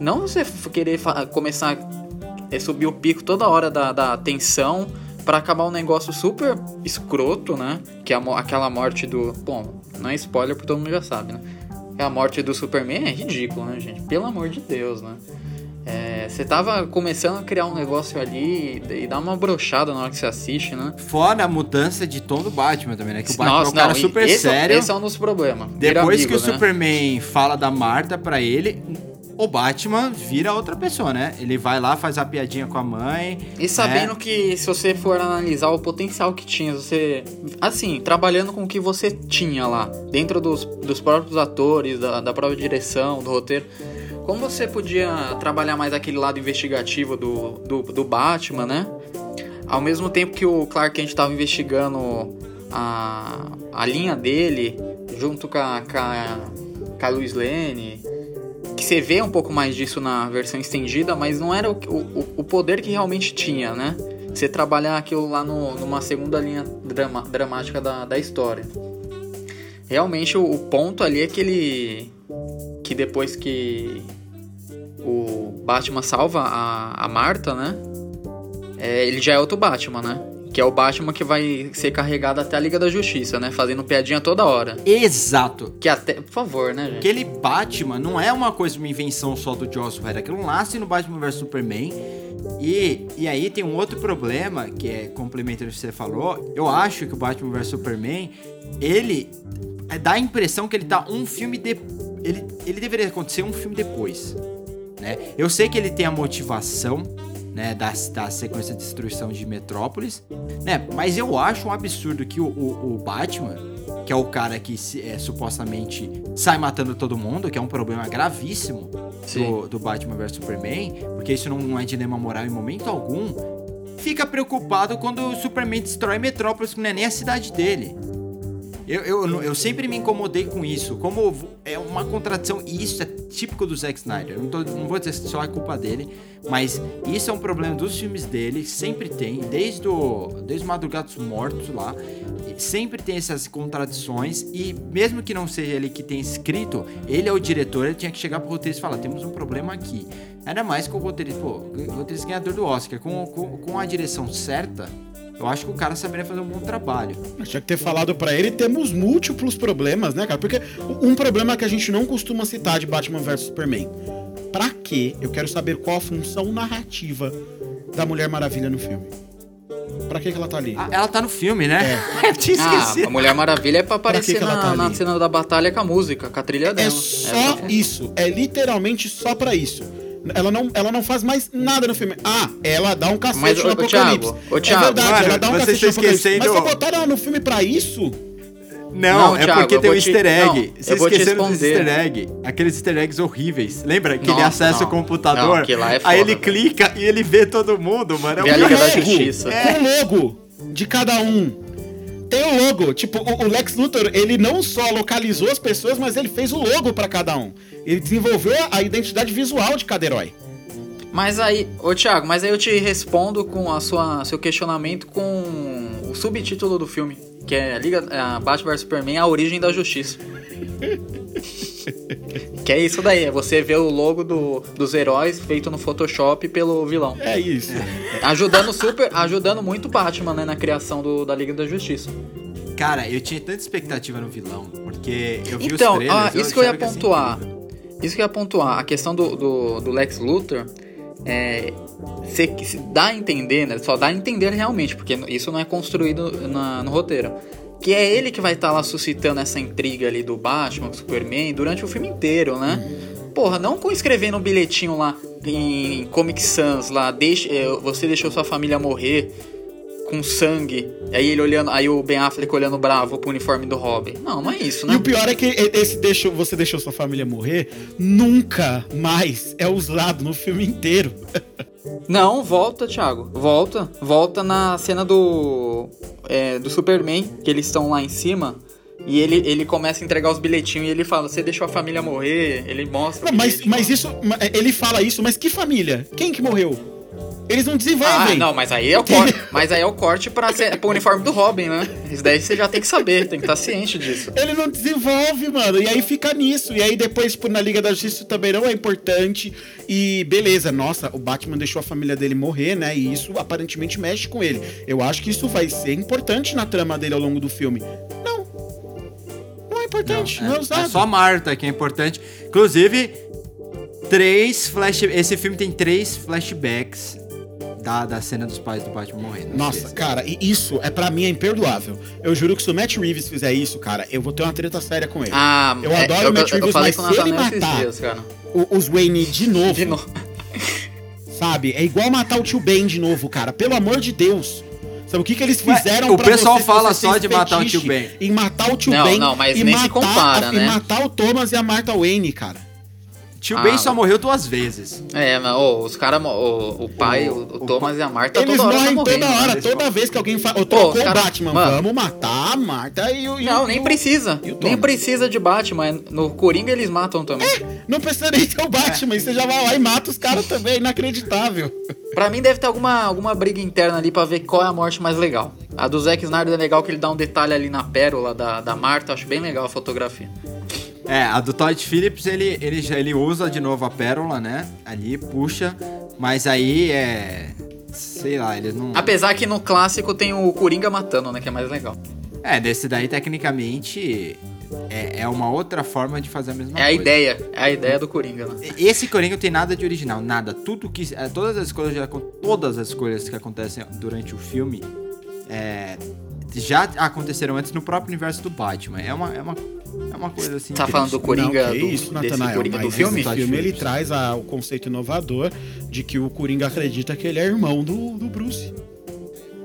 I: Não você querer começar a subir o pico toda hora da, da tensão pra acabar um negócio super escroto, né? Que é a aquela morte do. Bom, não é spoiler porque todo mundo já sabe, né? É a morte do Superman é ridículo, né, gente? Pelo amor de Deus, né? É, você tava começando a criar um negócio ali e, e dá uma brochada na hora que você assiste, né?
G: Fora a mudança de tom do Batman também, né? Que o Batman é um
I: Nossa,
G: cara
I: não,
G: super
I: esse, é-
G: sério.
I: Esse é um dos problemas.
G: Depois
I: amigo,
G: que o
I: né?
G: Superman fala da Marta pra ele, o Batman vira outra pessoa, né? Ele vai lá, faz a piadinha com a mãe.
I: E sabendo
G: né?
I: que se você for analisar o potencial que tinha, você. Assim, trabalhando com o que você tinha lá, dentro dos, dos próprios atores, da, da própria direção, do roteiro. Como você podia trabalhar mais aquele lado investigativo do, do, do Batman, né? Ao mesmo tempo que o Clark Kent estava investigando a, a linha dele, junto com a, com a, com a Lane, que você vê um pouco mais disso na versão estendida, mas não era o, o, o poder que realmente tinha, né? Você trabalhar aquilo lá no, numa segunda linha drama, dramática da, da história. Realmente o, o ponto ali é que ele. Que depois que o Batman salva a, a Marta, né? É, ele já é outro Batman, né? Que é o Batman que vai ser carregado até a Liga da Justiça, né? Fazendo piadinha toda hora.
G: Exato.
I: Que até. Por favor, né, gente?
G: Aquele Batman não é uma coisa, uma invenção só do Joss Whedon. Aquilo nasce no Batman vs Superman. E, e aí tem um outro problema, que é complementando o que você falou. Eu acho que o Batman vs Superman, ele é, dá a impressão que ele tá um filme de... Ele, ele deveria acontecer um filme depois. Né? Eu sei que ele tem a motivação né, da, da sequência de destruição de Metrópolis, né? Mas eu acho um absurdo que o, o, o Batman, que é o cara que é, supostamente sai matando todo mundo, que é um problema gravíssimo, do, do Batman vs Superman, porque isso não é dilema moral em momento algum, fica preocupado quando o Superman destrói Metrópolis, que não é nem a cidade dele. Eu, eu, eu sempre me incomodei com isso. Como é uma contradição, e isso é típico do Zack Snyder. Não, tô, não vou dizer só é culpa dele, mas isso é um problema dos filmes dele, sempre tem, desde o, desde Madrugados Mortos lá. Sempre tem essas contradições, e mesmo que não seja ele que tenha escrito, ele é o diretor, ele tinha que chegar pro roteirista e falar: temos um problema aqui. Ainda mais com o roteirista, pô, o roteirista ganhador do Oscar, com, com, com a direção certa eu acho que o cara saberia fazer um bom trabalho.
H: Eu tinha que ter falado para ele, temos múltiplos problemas, né, cara? Porque um problema que a gente não costuma citar de Batman vs Superman. Pra quê? Eu quero saber qual a função narrativa da Mulher Maravilha no filme. Pra que, que ela tá ali?
G: Ah, ela tá no filme, né? É. [LAUGHS]
I: Eu tinha esquecido. Ah, a Mulher Maravilha é pra aparecer pra que que na, tá na, cena da batalha com a música, com a trilha é dela.
H: É só é isso. É literalmente só pra isso. Ela não, ela não faz mais nada no filme. Ah, ela dá um cacete mas, no o, Apocalipse. Thiago,
I: o Thiago,
H: é verdade,
I: mano,
H: ela dá um cacete no Apocalipse. Mas você botaram ela no filme pra isso?
G: Não, não é Thiago, porque tem um easter egg. Não, Vocês esqueceram dos easter egg. Aqueles easter eggs horríveis. Lembra? Que Nossa, ele acessa não. o computador, não, é foda, aí ele clica e ele vê todo mundo, mano. É
I: um Liga da Justiça.
H: É. Com o logo de cada um tem o logo. Tipo, o, Lex Luthor, ele não só localizou as pessoas, mas ele fez o logo para cada um. Ele desenvolveu a identidade visual de cada herói.
I: Mas aí, ô Thiago, mas aí eu te respondo com a sua seu questionamento com o subtítulo do filme, que é Liga a Batman vs Superman: A Origem da Justiça. [LAUGHS] [LAUGHS] que é isso daí, é você ver o logo do, dos heróis feito no Photoshop pelo vilão.
H: É isso.
I: Ajudando super, ajudando muito o Batman, né, na criação do, da Liga da Justiça.
G: Cara, eu tinha tanta expectativa no vilão, porque eu vi
I: então,
G: os trailers,
I: ah, isso que eu ia pontuar. Isso que eu ia pontuar, a questão do, do, do Lex Luthor é, se, se dá a entender, né? Só dá a entender realmente, porque isso não é construído na, no roteiro. Que é ele que vai estar tá lá suscitando essa intriga ali do Batman, do Superman, durante o filme inteiro, né? Porra, não com escrevendo um bilhetinho lá em Comic Sans lá, deixe, é, você deixou sua família morrer com sangue. Aí ele olhando, aí o Ben Affleck olhando bravo pro uniforme do Robin. Não, não é isso, né?
H: E o pior é que esse deixou, você deixou sua família morrer, nunca mais é usado no filme inteiro. [LAUGHS]
I: Não, volta, Thiago. Volta. Volta na cena do. É, do Superman, que eles estão lá em cima. E ele, ele começa a entregar os bilhetinhos e ele fala: Você deixou a família morrer? Ele mostra.
H: Não, mas, mas isso. Ele fala isso, mas que família? Quem que morreu? Eles não desenvolvem.
I: Ah, não, mas aí é o corte. mas aí é o corte pra ser, pro uniforme do Robin, né? Isso daí você já tem que saber, tem que estar ciente disso.
H: Ele não desenvolve, mano. E aí fica nisso. E aí depois, tipo, na Liga da Justiça também não é importante. E beleza, nossa, o Batman deixou a família dele morrer, né? E isso aparentemente mexe com ele. Eu acho que isso vai ser importante na trama dele ao longo do filme. Não. Não é importante, não, não é, é usado.
G: É só a Marta que é importante. Inclusive, três flash. Esse filme tem três flashbacks da, da cena dos pais do Batman morrendo.
H: Nossa, cara, e isso é para mim é imperdoável. Eu juro que se o Matt Reeves fizer isso, cara, eu vou ter uma treta séria com ele.
I: Ah,
H: eu é, adoro o Matt Reeves, mas se ele matar dias, o, os Wayne [LAUGHS] de novo, de novo. sabe? É igual matar o tio Ben de novo, cara. Pelo amor de Deus. Sabe o que, que eles fizeram
G: Ué, O pessoal você, fala só de matar o tio Ben.
H: Em matar o tio
I: não,
H: Ben.
I: Não, mas nem matar, se compara, né?
H: E matar o Thomas e a Martha Wayne, cara.
G: Tio ah, Ben só morreu duas vezes.
I: É, mas oh, os caras, o, o pai, o, o, Thomas e a Marta
H: Eles
I: toda hora
H: morrem toda hora, toda vez que alguém fala. Trocou o Batman, mano, vamos matar a Marta e o.
I: Não, nem precisa. Nem precisa de Batman. No Coringa eles matam também. É,
H: não precisa nem ter o Batman. É. Você já vai lá e mata os caras também. Inacreditável.
I: Pra mim deve ter alguma, alguma briga interna ali pra ver qual é a morte mais legal. A do Zack Snyder é legal que ele dá um detalhe ali na pérola da, da Marta. Acho bem legal a fotografia.
G: É, a do Todd Phillips, ele, ele, ele usa de novo a pérola, né? Ali, puxa. Mas aí é. Sei lá, eles não.
I: Apesar que no clássico tem o Coringa matando, né? Que é mais legal.
G: É, desse daí, tecnicamente, é, é uma outra forma de fazer a mesma
I: é
G: coisa.
I: É a ideia, é a ideia do Coringa, né?
G: Esse Coringa não tem nada de original, nada. Tudo que. É, todas as coisas, todas as coisas que acontecem durante o filme é, já aconteceram antes no próprio universo do Batman. É uma, é uma é uma coisa assim.
I: Tá falando do Coringa
H: não,
I: do,
H: isso, Natanael,
I: Coringa
H: do
I: filme?
H: Esse filme ele traz a, o conceito inovador de que o Coringa acredita que ele é irmão do, do Bruce.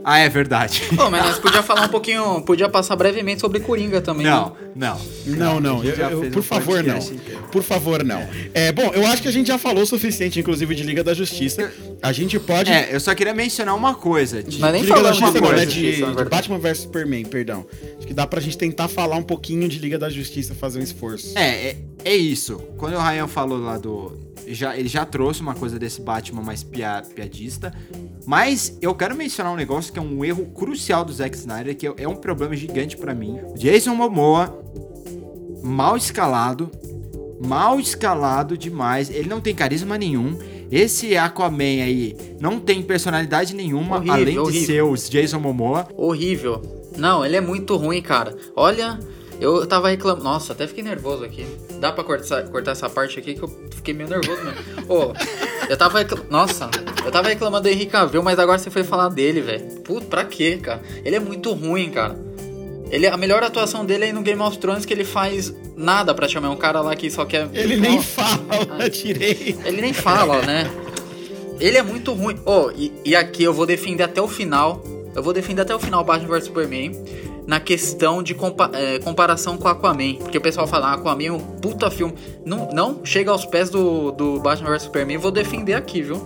G: Ah, é verdade.
I: Pô, mas nós podia falar um pouquinho, podia passar brevemente sobre Coringa também.
G: Não,
I: né?
G: Não.
H: Não, não.
G: Gente
H: eu- eu- por
G: um
H: favor, não.
G: podcast inteiro.
H: Por favor, não. É, bom, eu acho que a gente já falou o suficiente, inclusive, de Liga da Justiça. A gente pode.
G: É, eu só queria mencionar uma coisa. De-
I: Mas nem
H: de Liga da Justiça, não,
I: coisa.
H: né? De, de. Batman vs Superman, perdão. Acho que dá pra gente tentar falar um pouquinho de Liga da Justiça, fazer um esforço.
G: É, é, é isso. Quando o Ryan falou lá do. Já, ele já trouxe uma coisa desse Batman mais pia- piadista. Mas eu quero mencionar um negócio que é um erro crucial do Zack Snyder, que é, é um problema gigante pra mim. Jason Momoa, mal escalado. Mal escalado demais. Ele não tem carisma nenhum. Esse Aquaman aí não tem personalidade nenhuma,
I: Horrível,
G: além de
I: horrível.
G: ser o Jason Momoa.
I: Horrível. Não, ele é muito ruim, cara. Olha, eu tava reclamando. Nossa, até fiquei nervoso aqui. Dá pra cortar, cortar essa parte aqui que eu fiquei meio nervoso mesmo. [LAUGHS] Ô, eu tava Nossa, eu tava reclamando do Henrique Cavill, mas agora você foi falar dele, velho. Puta, pra quê, cara? Ele é muito ruim, cara. Ele, a melhor atuação dele é no Game of Thrones que ele faz nada pra chamar. É um cara lá que só quer.
H: Ele nem fala direito.
I: Ele nem fala, né? Ele é muito ruim. Oh, e, e aqui eu vou defender até o final. Eu vou defender até o final Batman vs Superman. Na questão de compa- é, comparação com Aquaman. Porque o pessoal fala, ah, Aquaman é um puta filme. Não, não chega aos pés do, do Batman vs Superman. Vou defender aqui, viu?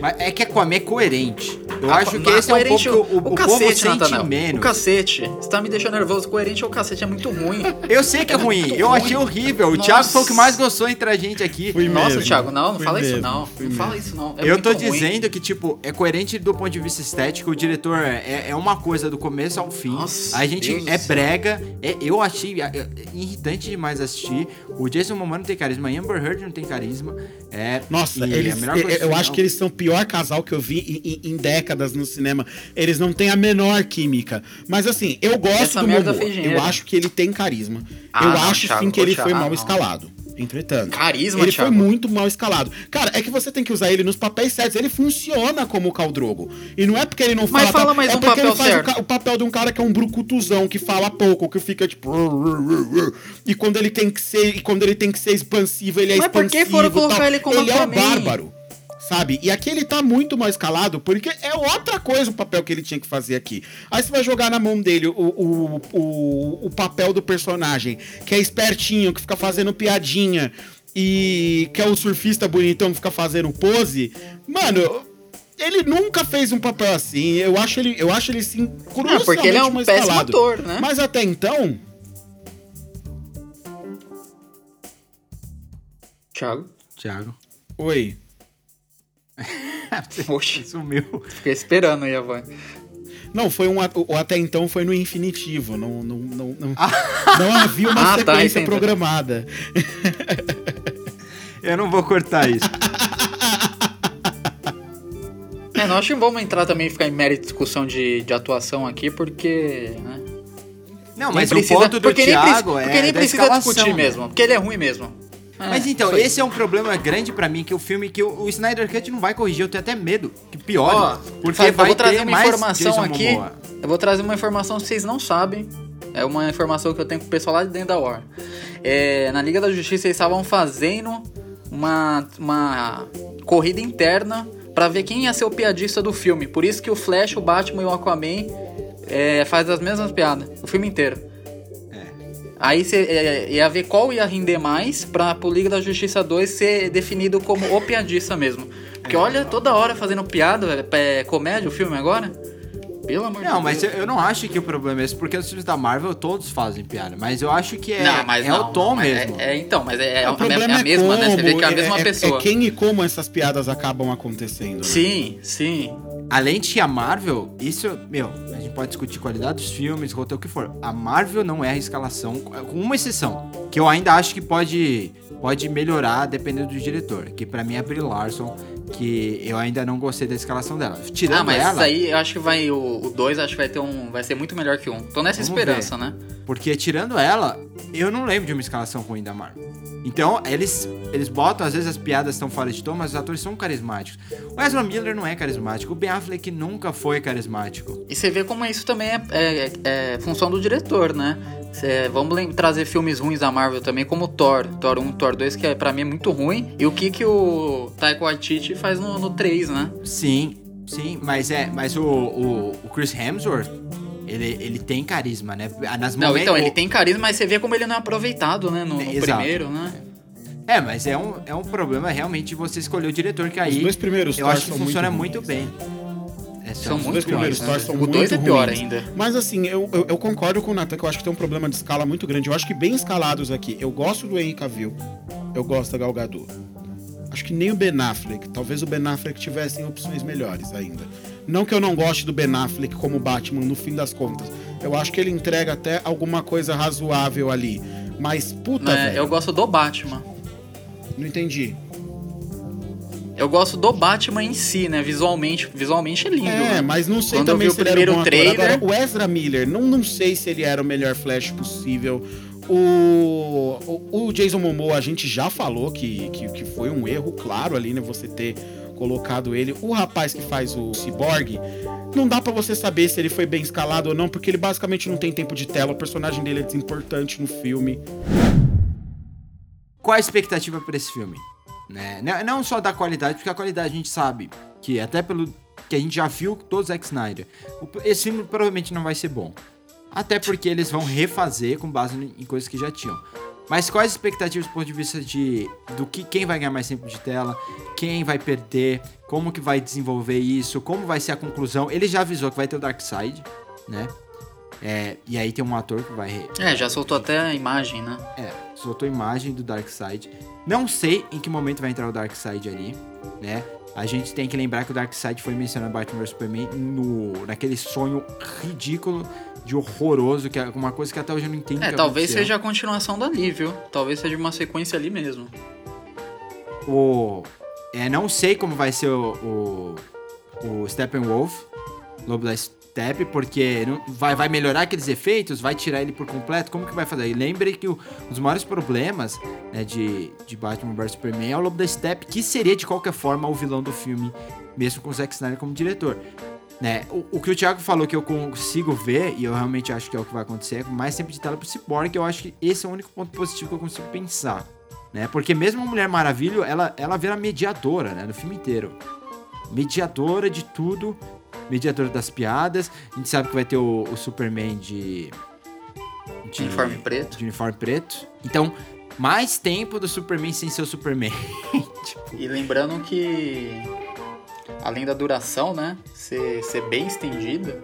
G: Mas é que Aquaman é coerente. Eu acho que esse é um pouco o, o, o povo
I: cacete,
G: sente
I: Nathanael.
G: menos.
I: O cacete. Você tá me deixando nervoso. Coerente é o cacete. É muito ruim.
G: Eu sei que é ruim, eu
I: ruim.
G: achei horrível. O
I: Nossa.
G: Thiago foi o que mais gostou entre a gente aqui.
H: Fui
I: Nossa,
H: mesmo.
I: Thiago, não, não
H: Fui
I: fala isso
H: mesmo,
I: não.
H: fui
I: Não fala
H: mesmo.
I: isso não. É
G: eu tô
I: ruim.
G: dizendo que, tipo, é coerente do ponto de vista estético. O diretor é, é uma coisa do começo ao fim.
I: Nossa,
G: a gente
I: Deus
G: é brega. é- eu achei é, é, irritante demais assistir. O Jason Momoa não tem carisma. A Amber Heard não tem carisma. É,
H: Nossa,
G: e
H: eles,
G: a melhor
H: eu,
G: coisa do
H: eu acho que eles são o pior casal que eu vi em, em- décadas no cinema. Eles não têm a menor química. Mas assim, eu gosto
I: Essa
H: do Momoa. Eu acho que ele tem carisma.
I: Ah,
H: eu
I: não,
H: acho
I: Thiago,
H: sim que ele
I: Thiago,
H: foi mal
I: não.
H: escalado. Entretanto,
I: Carisma,
H: ele
I: Thiago.
H: foi muito mal escalado. Cara, é que você tem que usar ele nos papéis certos. Ele funciona como o Caldrogo. E não é porque ele não fala.
I: Mas fala mais
H: é
I: um
H: porque ele faz o
I: certo.
H: o papel de um cara que é um brucutuzão, que fala pouco, que fica tipo. E quando ele tem que ser, e quando ele tem que ser expansivo, ele é
I: Mas por
H: expansivo.
I: que foram colocar ele como
H: Ele é o bárbaro. Sabe? E aqui ele tá muito mal escalado, porque é outra coisa o papel que ele tinha que fazer aqui. Aí você vai jogar na mão dele o, o, o, o papel do personagem, que é espertinho, que fica fazendo piadinha, e que é o surfista bonitão que fica fazendo pose. Mano, ele nunca fez um papel assim. Eu acho ele, eu acho ele sim crucialmente
I: É, porque ele é um péssimo
H: escalado.
I: ator, né?
H: Mas até então,
I: Thiago.
G: Thiago.
H: oi.
I: Oxi. [LAUGHS]
G: Sumiu.
I: Fiquei esperando aí a voz.
H: Não, foi um. at- O até então foi no infinitivo. Não, não, não, não, não havia uma
I: Ah, tá,
H: sequência
I: entendi.
H: programada. [LAUGHS]
G: Eu não vou cortar isso.
I: É, não acho que vamos entrar também e ficar em mérito de discussão de, de atuação aqui, porque. Né?
G: Não, mas
I: precisa-
G: o ponto do
I: porque nem,
G: Thiago
I: preci-
G: é
I: porque nem
G: da
I: precisa discutir
G: né?
I: mesmo, porque ele é ruim mesmo. É,
G: Mas então, esse é um problema grande pra mim, que o filme que o, o Snyder Cut não vai corrigir, eu tenho até medo que piore.
I: Ó,
G: porque
I: sabe,
G: vai
I: eu vou trazer
G: ter
I: uma
G: mais
I: informação aqui.
G: Momoa.
I: Eu vou trazer uma informação que vocês não sabem. É uma informação que eu tenho com o pessoal lá de dentro da War. É, na Liga da Justiça eles estavam fazendo uma, uma corrida interna pra ver quem ia ser o piadista do filme. Por isso que o Flash, o Batman e o Aquaman é, faz as mesmas piadas o filme inteiro. Aí você é, ia ver qual ia render mais pra pro Liga da Justiça 2 ser definido como o piadista mesmo. Porque olha, toda hora fazendo piada, é comédia o filme agora. Pelo amor
G: Não,
I: de
G: mas eu,
I: Deus.
G: eu não acho que o problema é esse, porque os filmes da Marvel todos fazem piada. Mas eu acho que é,
I: não, mas
G: é
I: não,
G: o tom
I: mas
G: mesmo.
I: É, é, então, mas é, é,
H: o
I: a,
H: problema
I: é a
H: é
I: mesma, né? Você vê que é a
H: como,
I: mesma
H: é,
I: pessoa.
H: É quem e como essas piadas acabam acontecendo. né?
I: Sim, sim.
G: Além de que a Marvel, isso, meu, a gente pode discutir qualidade dos filmes, roteiro, o que for. A Marvel não erra a escalação, com uma exceção, que eu ainda acho que pode, pode melhorar dependendo do diretor, que pra mim é Brie Larson, que eu ainda não gostei da escalação dela. Tirando
I: Ah, mas
G: ela,
I: isso aí eu acho que vai. O 2 acho que vai ter um. Vai ser muito melhor que um. Tô nessa esperança, né?
G: Porque tirando ela, eu não lembro de uma escalação ruim da Marvel. Então, eles, eles botam, às vezes as piadas estão fora de tom, mas os atores são carismáticos. O Ezra Miller não é carismático, o Ben Affleck nunca foi carismático.
I: E você vê como isso também é, é- é função do diretor, né? Cê- vamos trazer filmes ruins da Marvel também, como Thor. Thor 1, Thor 2, que é, pra mim é muito ruim. E o que que o Taika Waititi faz no, no 3, né?
G: Sim, sim, mas é, mas o, o, o Chris Hemsworth, Ele, ele tem carisma, né? Nas
I: Não, então, ele tem carisma, mas você vê como ele não é aproveitado, né? No, no primeiro, né?
G: É, mas é um, é um problema realmente de você escolher o diretor, que aí.
H: Os dois primeiros
G: Eu acho que funciona
H: muito
G: muito, bem. É,
I: São muito
G: dois
H: primeiros
I: piores, né?
H: são
I: O dois
H: muito
I: é pior
H: ruins.
I: ainda.
H: Mas assim, eu, eu, eu concordo com o Nathan que eu acho que tem um problema de escala muito grande. Eu acho que bem escalados aqui. Eu gosto do Henry Cavill. Eu gosto da Gal Gadot. Acho que nem o Ben Affleck. Talvez o Ben Affleck tivessem opções melhores ainda. Não que eu não goste do Ben Affleck como Batman, no fim das contas. Eu acho que ele entrega até alguma coisa razoável ali. Mas, puta,
I: Né?
H: velho.
I: Eu gosto do Batman.
H: Não entendi.
I: Eu gosto do Batman em si, né? Visualmente, visualmente é lindo.
H: É,
I: né?
H: mas não sei
I: Quando eu
H: também
I: vi
H: se
I: o
H: ele era
I: primeiro trailer-
H: Agora, o Ezra Miller, não, não sei se ele era o melhor Flash possível. O, o, o Jason Momoa, a gente já falou que, que, que foi um erro, claro, ali, né? Você ter colocado ele. O rapaz que faz o Cyborg, não dá pra você saber se ele foi bem escalado ou não, porque ele basicamente não tem tempo de tela. O personagem dele é desimportante no filme.
G: Qual a expectativa pra esse filme? Né? Não, só da qualidade, porque a qualidade a gente sabe que até pelo que a gente já viu todo Zack Snyder, esse filme provavelmente não vai ser bom. Até porque eles vão refazer com base em coisas que já tinham. Mas quais as expectativas do ponto de vista de do que quem vai ganhar mais tempo de tela, quem vai perder, como que vai desenvolver isso, como vai ser a conclusão? Ele já avisou que vai ter o Darkseid, né? É, e aí tem um ator que vai
I: É, já soltou até a imagem, né?
G: é, soltou imagem do Darkseid. Não sei em que momento vai entrar o Darkseid ali, né? A gente tem que lembrar que o Darkseid foi mencionado em Batman vs Superman no, naquele sonho ridículo de horroroso, que é uma coisa que até hoje eu não entendo.
I: É, talvez
G: aconteceu.
I: seja a continuação dali, viu? Talvez seja uma sequência ali mesmo.
G: O, é, não sei como vai ser o, o, o Steppenwolf, Lobo da Steppe, porque não- vai, vai melhorar aqueles efeitos, vai tirar ele por completo, como que vai fazer? E lembre que o- os maiores problemas né, de, de Batman vs Superman é o Lobo da Steppe, que seria de qualquer forma o vilão do filme, mesmo com o Zack Snyder como diretor. Né? O, o que o Thiago falou que eu consigo ver, e eu realmente acho que é o que vai acontecer, é mais tempo de tela pro Cyborg, eu acho que esse é o único ponto positivo que eu consigo pensar. Né? Porque mesmo a Mulher Maravilha, ela, ela vira mediadora né, no filme inteiro. Mediadora de tudo, mediadora das piadas. A gente sabe que vai ter o, o Superman de, de
I: Uniforme preto.
G: de uniforme preto. Então, mais tempo do Superman sem ser o Superman. [LAUGHS] Tipo,
I: E lembrando que, além da duração, né, ser, ser bem estendida,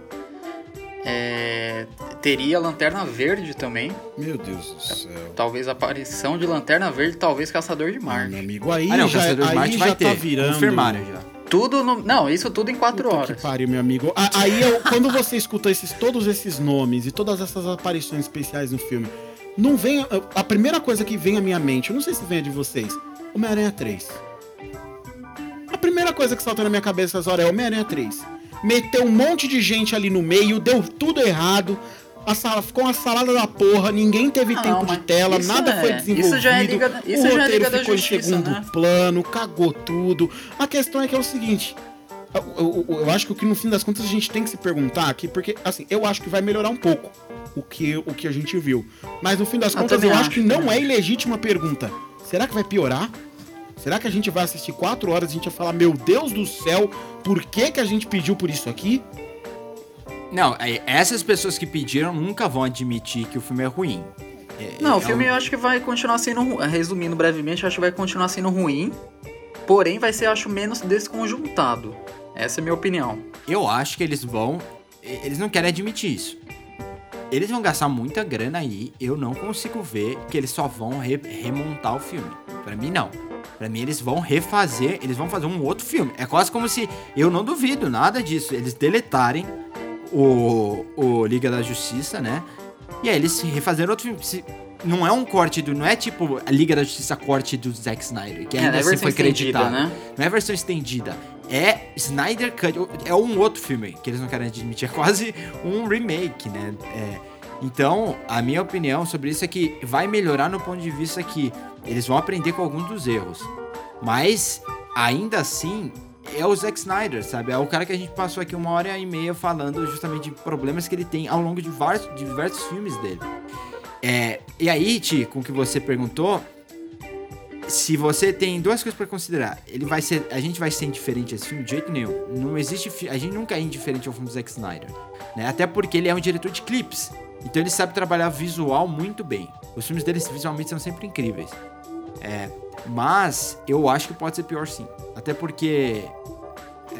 I: é, teria Lanterna Verde também.
H: Meu Deus do céu.
I: Talvez a aparição de Lanterna Verde, talvez Caçador de Marte.
H: meu amigo, aí
G: ah, não,
H: já,
G: Caçador de
H: aí
G: Marte
H: já
G: vai ter.
H: tá virando...
G: Confirmaram já.
I: Tudo no... Não, isso tudo em quatro
H: Puta
I: horas.
H: Que pariu, meu amigo. A- Aí, eu- quando você escuta esses, todos esses nomes e todas essas aparições especiais no filme, não vem. A primeira coisa que vem à minha mente, eu não sei se vem a de vocês, Homem-Aranha 3. A primeira coisa que salta na minha cabeça essas horas é Homem-Aranha 3. Meteu um monte de gente ali no meio, deu tudo errado. A sala ficou uma salada da porra, ninguém teve
I: Ah,
H: tempo
I: não,
H: de tela,
I: isso
H: nada
I: é-
H: foi
I: isso
H: desenvolvido.
I: já é Liga- isso
H: o
I: já é
H: roteiro
I: da
H: ficou
I: Justiça,
H: em segundo
I: né?
H: plano, cagou tudo. A questão é que é o seguinte, eu, eu- eu acho que o que no fim das contas a gente tem que se perguntar aqui, porque assim, eu acho que vai melhorar um pouco o que, o que a gente viu. Mas no fim das
I: Eu
H: contas eu acho
I: acho,
H: que não é ilegítima a pergunta. Será que vai piorar? Será que a gente vai assistir quatro horas e a gente vai falar, meu Deus do céu, por que, que a gente pediu por isso aqui?
G: Não, é- essas pessoas que pediram nunca vão admitir que o filme é ruim. É-
I: Não,
G: é
I: o filme
G: um-
I: eu acho que vai continuar sendo ru- Resumindo brevemente, eu acho que vai continuar sendo ruim. Porém, vai ser, acho, menos desconjuntado. Essa é a minha opinião.
G: Eu acho que eles vão. Eles não querem admitir isso. Eles vão gastar muita grana aí. Eu não consigo ver que eles só vão re- remontar o filme. Pra mim, não. Pra mim, eles vão refazer. Eles vão fazer um outro filme. É quase como se. Eu não duvido nada disso. Eles deletarem o, o Liga da Justiça, né? E aí eles refazeram outro filme. Se- não é um corte do. Não é tipo a Liga da Justiça corte do Zack Snyder. Que
I: É,
G: ainda
I: é
G: assim foi
I: estendida,
G: creditado.
I: né?
G: Não é versão estendida. É Snyder Cut. É um outro filme que eles não querem admitir. É quase um remake, né? É, então, a minha opinião sobre isso é que vai melhorar no ponto de vista que eles vão aprender com alguns dos erros. Mas, ainda assim, é o Zack Snyder, sabe? É o cara que a gente passou aqui uma hora e meia falando justamente de problemas que ele tem ao longo de vários, de diversos filmes dele. É, e aí, Ti, com o que você perguntou, se você tem duas coisas pra considerar, ele vai ser, a gente vai ser indiferente a esse filme de jeito nenhum. Não existe, a gente nunca é indiferente ao filme do Zack Snyder, né? Até porque ele é um diretor de clipes. Então ele sabe trabalhar visual muito bem. Os filmes dele visualmente são sempre incríveis. É, mas eu acho que pode ser pior sim. Até porque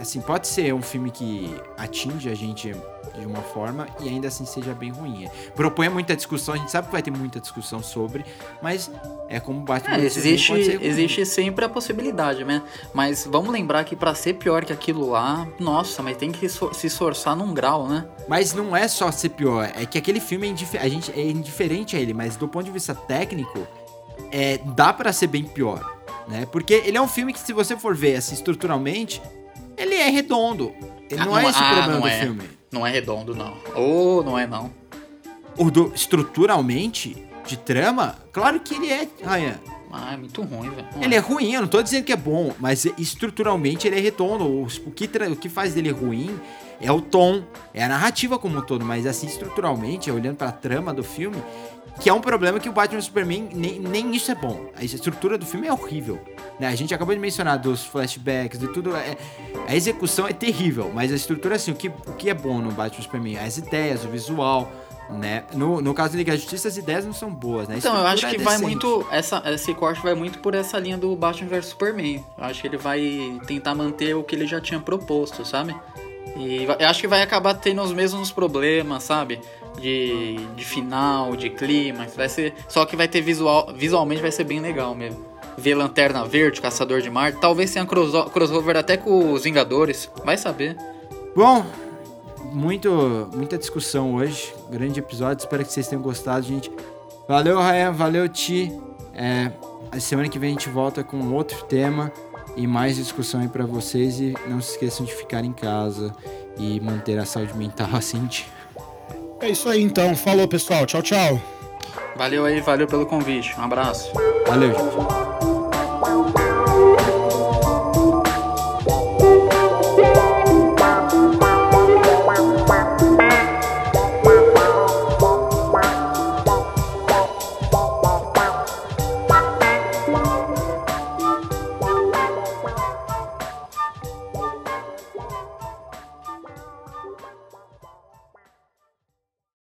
G: assim, pode ser um filme que atinge a gente de uma forma e ainda assim seja bem ruim. Propõe muita discussão, a gente sabe que vai ter muita discussão sobre, mas é como Batman
I: É, existe, existe sempre a possibilidade, né? Mas vamos lembrar que pra ser pior que aquilo lá, nossa, mas tem que se esforçar num grau, né?
G: Mas não é só ser pior, é que aquele filme é, a gente é indiferente a ele, mas do ponto de vista técnico, é, dá pra ser bem pior, né? Porque ele é um filme que se você for ver assim estruturalmente, ele é redondo. Ele
I: Ah,
G: não, é esse o
I: ah,
G: problema
I: não
G: do
I: é.
G: filme.
I: Não é redondo, não. Ou não é, não.
G: O do, estruturalmente, de trama, claro que ele é, Ryan.
I: Ah, é muito ruim, velho. Não
G: Ele é ruim, eu não tô dizendo que é bom, mas estruturalmente ele é redondo. O, o que, o que faz dele ruim é o tom, é a narrativa como um todo, mas assim, estruturalmente, olhando pra trama do filme, que é um problema que o Batman e Superman, nem, nem isso é bom. A estrutura do filme é horrível. Né? A gente acabou de mencionar dos flashbacks, de tudo. é- a execução é terrível, mas a estrutura, assim, o que, o que é bom no Batman e Superman? As ideias, o visual. Né? No, no caso da Liga da Justiça, as ideias não são boas, né?
I: Então, eu acho que
G: é
I: vai muito. Essa, esse corte vai muito por essa linha do Batman vs Superman. Eu acho que ele vai tentar manter o que ele já tinha proposto, sabe? E eu acho que vai acabar tendo os mesmos problemas, sabe? De, de final, de clima. Vai ser, só que vai ter visual. Visualmente vai ser bem legal mesmo. Ver Lanterna Verde, Caçador de Marte. Talvez tenha crosso- crossover até com os Vingadores. Vai saber.
G: Bom, muito, muita discussão hoje. Grande episódio. Espero que vocês tenham gostado, gente. Valeu, Ryan. Valeu, Ti. É, a semana que vem a gente volta com outro tema e mais discussão aí pra vocês. E não se esqueçam de ficar em casa e manter a saúde mental [LAUGHS] assim.
H: É isso aí então. Falou, pessoal. Tchau, tchau.
I: Valeu aí, valeu pelo convite. Um abraço.
G: Valeu, gente.